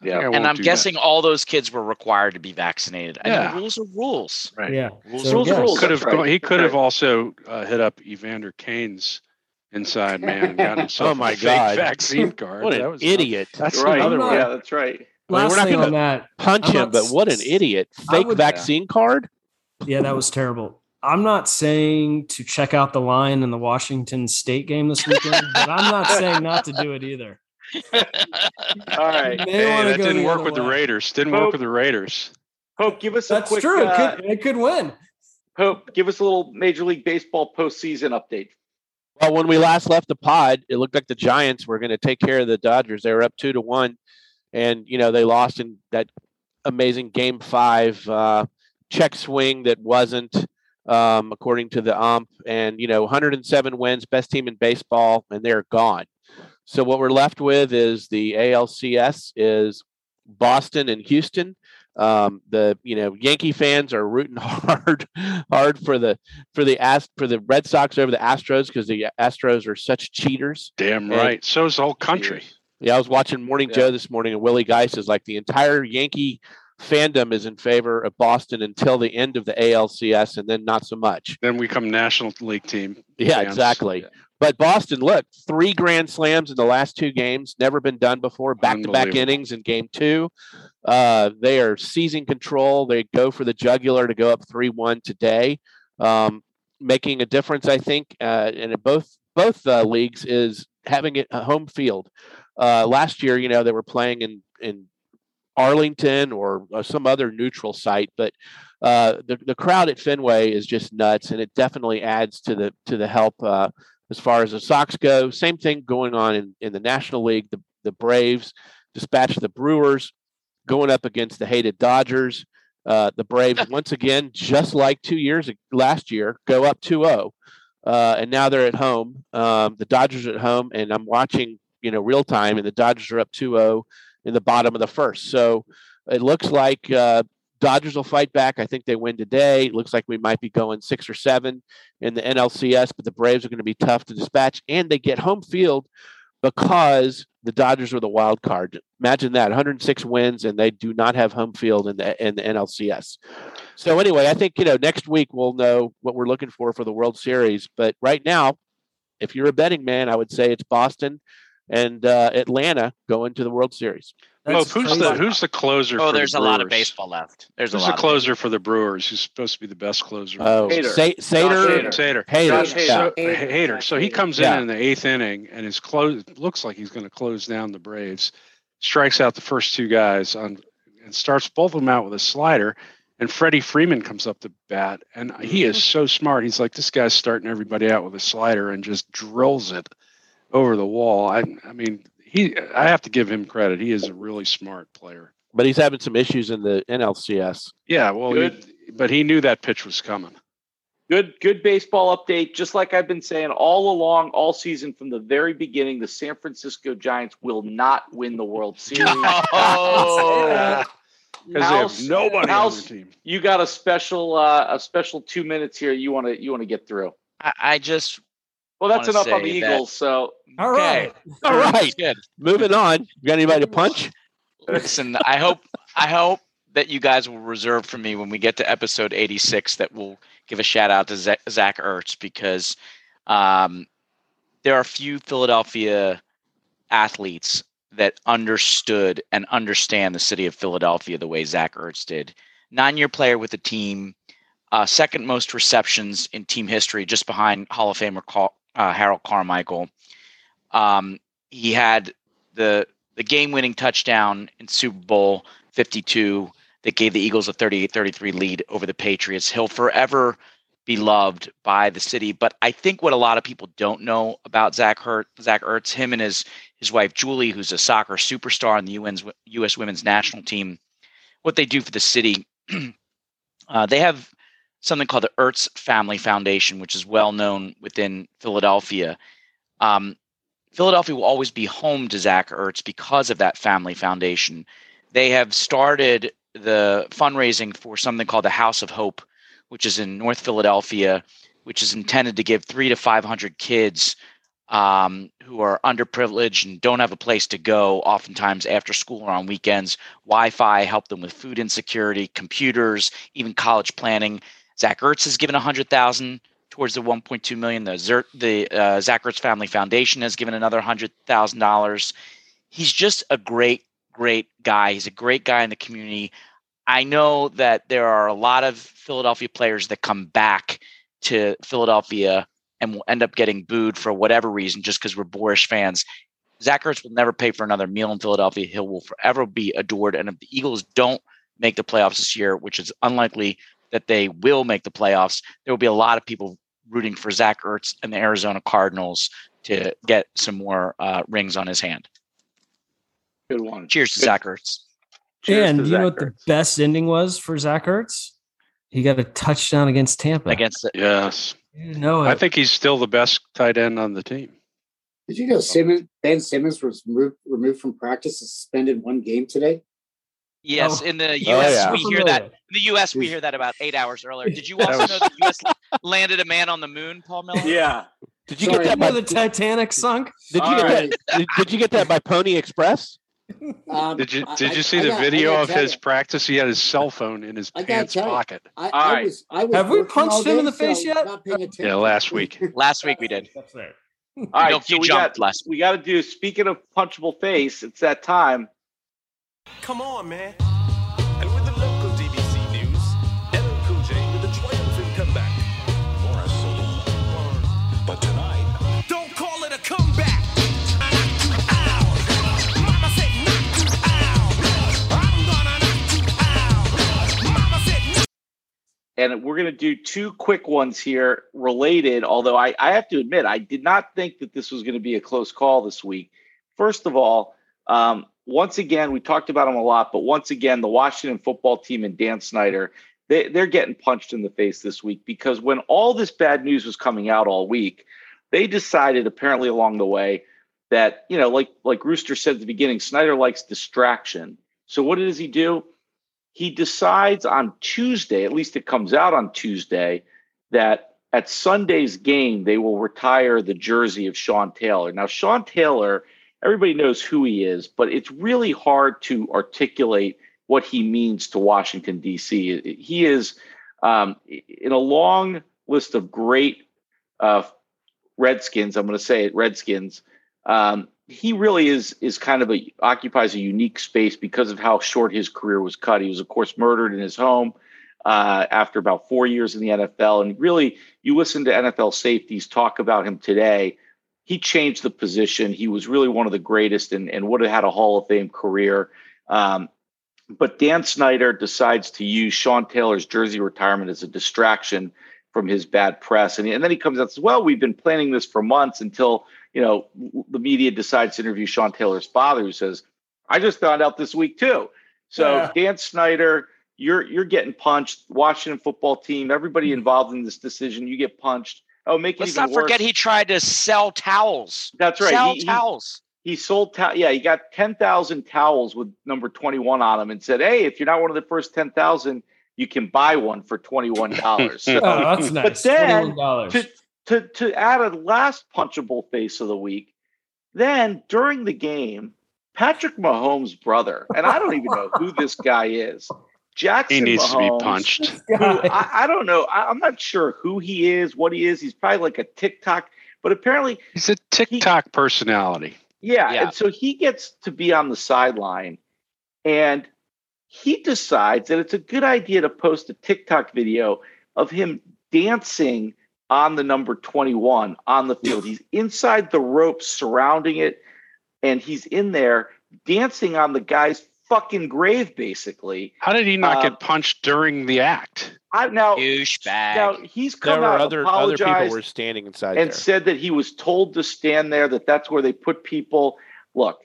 C: Yeah.
F: I
E: and I'm
F: do that.
E: guessing all those kids were required to be vaccinated. I
F: Yeah.
E: mean, rules are rules.
F: Right.
G: Yeah,
E: Rules
G: So,
E: are
C: Rules are
G: yeah.
C: rules.
F: could have
C: right.
F: gone, he could
C: That's
F: have also uh, hit up Evander Kane's inside man and got himself
H: Oh my
F: a fake
H: God.
F: vaccine card.
H: What
F: That
H: an
F: was
H: idiot.
F: That's
C: right.
F: another
G: I'm
F: one.
G: not-
C: Yeah, that's right.
H: mean, we're not gonna- Punch
G: I'm
H: him,
G: not
H: but what an idiot. Fake
G: would-
H: vaccine card?
G: Yeah, that was terrible. I'm not saying to check out the line in the Washington State game this weekend, but I'm not saying not to do it either.
C: All right,
G: You
F: Hey, that didn't work
G: other
F: with the. Raiders. Didn't
C: Hope-
F: work with the Raiders.
C: Hope, give us a
G: That's
C: quick.
G: true. It
C: uh,
G: could, it could win.
C: Hope, give us a little Major League Baseball postseason update.
H: Well, when we last left the pod, it looked like the Giants were going to take care of the Dodgers. They were up two to one, and you know they lost in that amazing Game Five uh, check swing that wasn't, um, according to the ump. And you know, 107 wins, best team in baseball, and they're gone. So what we're left with is the ALCS is Boston and Houston. Um, the you know Yankee fans are rooting hard, hard for the for the Ast- for the Red Sox over the Astros because the Astros are such cheaters.
F: Damn
H: And-
F: right. is the whole country.
H: Yeah, I was watching Morning
C: Yeah.
H: Joe this morning, and Willie Geist is like the entire Yankee fandom is in favor of Boston until the end of the ALCS, and then not so much.
F: Then we come National League team.
H: Yeah,
F: fans.
H: exactly. But Boston, look, three grand slams in the last two games, never been done before. Back to back innings in game two. Uh, they are seizing control. They go for the jugular to go up three one today, um, making a difference. I think, uh, and in both both uh, leagues is having it a home field. Uh, last year, you know, they were playing in in Arlington or, or some other neutral site, but uh, the the crowd at Fenway is just nuts, and it definitely adds to the to the help uh, as far as the Sox go. Same thing going on in, in the National League. The the Braves dispatched the Brewers, going up against the hated Dodgers. Uh, the Braves once again, just like two years last year, go up 2-0. Uh, and now they're at home. Um, the Dodgers at home, and I'm watching, you know, real time, and the Dodgers are up 2-0 in the bottom of the first. So it looks like uh, Dodgers will fight back. I think they win today. It looks like we might be going six or seven in the NLCS, but the Braves are going to be tough to dispatch, and they get home field because the Dodgers are the wild card. Imagine that 106 wins, and they do not have home field in the in the NLCS. So anyway, I think you know next week we'll know what we're looking for for the World Series. But right now, if you're a betting man, I would say it's Boston and uh, Atlanta going to the World Series.
F: Mo,
G: That's
F: who's the who's the closer?
E: Oh,
F: for
E: there's
F: the
E: a lot of baseball left. There's
F: Who's
E: a
F: the
E: lot.
F: closer for the Brewers? Who's supposed to be the best closer?
H: Oh,
C: Hader.
H: Sa- Sater,
C: Josh
F: Sater.
H: Hader.
C: Josh.
F: So,
C: Hader.
F: Hader. So he comes
H: Yeah.
F: in in the eighth inning and is close. Looks like he's going to close down the Braves. Strikes out the first two guys on and starts both of them out with a slider. And Freddie Freeman comes up to bat, and he is mm-hmm. so smart. He's like, this guy's starting everybody out with a slider and just drills it over the wall. I, I mean, he. I have to give him credit. He is a really smart player.
H: But he's having some issues in the NLCS.
F: Yeah, well, he- but he knew that pitch was coming.
C: Good, good baseball update. Just like I've been saying all along, all season from the very beginning, the San Francisco Giants will not win the World Series.
E: Oh.
F: Because
C: House-
F: they have nobody
C: House-
F: on their team.
C: you got a special, uh, a special two minutes here. You want to, you want to get through.
E: I, I just
C: Well, that's enough on the
E: say that-
C: Eagles. So
G: All right.
H: All right,
E: Good.
H: moving on. You got anybody to punch?
E: Listen, I hope I hope that you guys will reserve for me when we get to episode 86 that we'll give a shout out to Zach, Zach Ertz because um, there are few Philadelphia athletes that understood and understand the city of Philadelphia the way Zach Ertz did. Nine-year player with the team, uh, second most receptions in team history, just behind Hall of Famer Car- uh, Harold Carmichael. Um, he had the the game-winning touchdown in Super Bowl 52 that gave the Eagles a 38-33 lead over the Patriots. He'll forever be loved by the city. But I think what a lot of people don't know about Zach Hurt, Zach Ertz, him and his his wife Julie, who's a soccer superstar on the UN's, U.S. Women's National Team, what they do for the city. uh, they have something called the Ertz Family Foundation, which is well known within Philadelphia. Um, Philadelphia will always be home to Zach Ertz because of that family foundation. They have started the fundraising for something called the House of Hope, which is in North Philadelphia, which is intended to give three to 500 kids um, who are underprivileged and don't have a place to go, oftentimes after school or on weekends, Wi Fi, help them with food insecurity, computers, even college planning. Zach Ertz has given 100000 towards the 1.2 million. The, Zer- the uh, Zach Ertz Family Foundation has given another $100,000. He's just a great, great guy. He's a great guy in the community. I know that there are a lot of Philadelphia players that come back to Philadelphia and will end up getting booed for whatever reason just because we're boorish fans. Zach Ertz will never pay for another meal in Philadelphia. He will forever be adored. And if the Eagles don't make the playoffs this year, which is unlikely that they will make the playoffs, there will be a lot of people rooting for Zach Ertz and the Arizona Cardinals to get some more uh, rings on his hand.
C: Good one.
E: Cheers to Zach Ertz.
C: Cheers
G: and
C: to
G: you know
C: Zach
G: what the best ending was for Zach Ertz? He got a touchdown against Tampa.
E: Against the,
F: Yes.
G: You know it.
F: I think he's still the best tight end on the team.
D: Did you know Simmons, Ben Simmons was removed, removed from practice suspended one game today?
E: Yes,
G: Oh.
E: in the
H: Oh,
E: U.S.
H: yeah.
E: we hear that. In the U.S. we hear that about eight hours earlier. Did you also
F: was-
E: know the U.S. landed a man on the moon, Paul Miller?
C: Yeah.
H: Did you
D: Sorry,
H: get that by
G: the Titanic sunk?
H: did you get
C: right.
H: that did, did you get that by Pony Express?
D: Um,
F: Did you
D: I-
F: did
D: I-
F: you see
D: I
F: the
D: I
F: video
D: gotta
F: of his
D: you,
F: practice? He had his cell phone in his
D: I
F: pants pocket.
D: I,
C: All
D: I was, I was
G: Have we punched him in the face
D: so
G: yet?
D: not paying attention.
F: Yeah, last week.
E: Last week we did.
G: That's there.
C: All right.
E: No,
C: so we got,
E: last
C: we got to do, speaking of punchable face, it's that time.
I: Come on, man. And with the local DBC news, LL Cool J with a triumphant comeback. Morris But tonight, don't call it a comeback.
C: And we're going to do two quick ones here related although I, I have to admit i did not think that this was going to be a close call this week first of all um, once again we talked about them a lot but once again the washington football team and dan snyder they, they're getting punched in the face this week because when all this bad news was coming out all week they decided apparently along the way that you know like like rooster said at the beginning snyder likes distraction so what does he do he decides on Tuesday, at least it comes out on Tuesday, that at Sunday's game, they will retire the jersey of Sean Taylor. Now, Sean Taylor, everybody knows who he is, but it's really hard to articulate what he means to Washington, D.C. He is um, in a long list of great uh, Redskins, I'm going to say it, Redskins. Um, he really is is kind of a occupies a unique space because of how short his career was cut. He was, of course, murdered in his home uh, after about four years in the NFL. And really, you listen to NFL safeties talk about him today. He changed the position. He was really one of the greatest and, and would have had a Hall of Fame career. Um, but Dan Snyder decides to use Sean Taylor's jersey retirement as a distraction from his bad press. And, and then he comes out and says, Well, we've been planning this for months until you know, the media decides to interview Sean Taylor's father, who says, "I just found out this week too." So
G: Yeah.
C: Dan Snyder, you're you're getting punched. Washington football team, everybody involved in this decision, you get punched. Oh, make it
E: Let's
C: even
E: not forget
C: worse.
E: he tried to sell towels.
C: That's right.
E: Sell
C: He- he-
E: towels.
C: he sold ta- yeah he got 10,000 towels with number 21 on them and said hey if you're not one of the first 10,000 you can buy one for $21 so
G: Oh, that's nice.
C: But then,
G: $21.
C: to, to to add a last punchable face of the week then during the game patrick mahomes brother and i don't even know who this guy is jackson
F: He needs to be punched.
C: who I, I don't know I, i'm not sure who he is what he is he's probably like a tiktok but apparently
F: He's a TikTok personality.
C: yeah,
E: Yeah.
C: and so he gets to be on the sideline, and he decides that it's a good idea to post a TikTok video of him dancing on the number 21 on the field. He's inside the ropes surrounding it, and he's in there dancing on the guy's fucking grave, basically.
F: How did he not
C: Um,
F: get punched during the act?
C: I now,
E: Douchebag.
C: now he's
H: There
C: come
H: were
C: out
H: other other people were standing inside
C: and
H: there.
C: said that he was told to stand there, that that's where they put people. Look,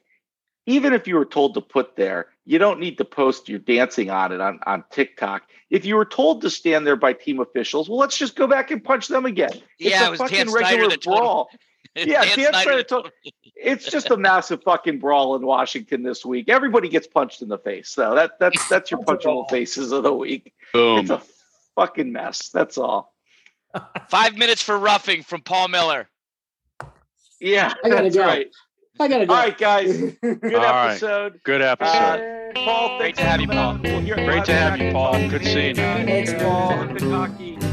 C: even if you were told to put there, you don't need to post your dancing on it on, on TikTok. If you were told to stand there by team officials, well, let's just go back and punch them again. It's
E: Yeah,
C: a
E: it was
C: fucking
E: Dan Snyder
C: regular
E: that told him.
C: brawl. Yeah,
E: Dan
C: Dan
E: Snyder
C: Snyder
E: that
C: told-
E: told him.
C: It's just a massive fucking brawl in Washington this week. Everybody gets punched in the face. So that that's that's your punchable faces of the week.
F: Boom.
C: It's a fucking mess. That's all.
E: Five minutes for roughing from Paul Miller.
C: Yeah,
D: I gotta
C: that's
D: go.
C: right.
D: I gotta go.
C: All right, guys. Good
F: All right.
C: episode.
F: Good episode.
C: Uh, Paul,
E: Great to have you, Paul.
C: We'll
F: Great to have you, Paul. Good seeing you.
G: Thanks, Paul.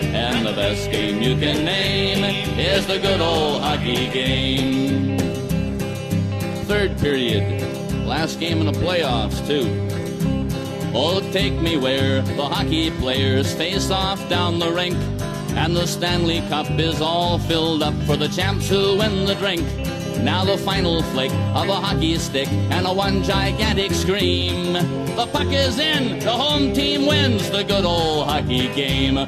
J: And the best game you can name is the good old hockey game third period. Last game in the playoffs, too. Oh, take me where the hockey players face off down the rink. And the Stanley Cup is all filled up for the champs who win the drink. Now the final flick of a hockey stick and a one gigantic scream. The puck is in, the home team wins the good old hockey game.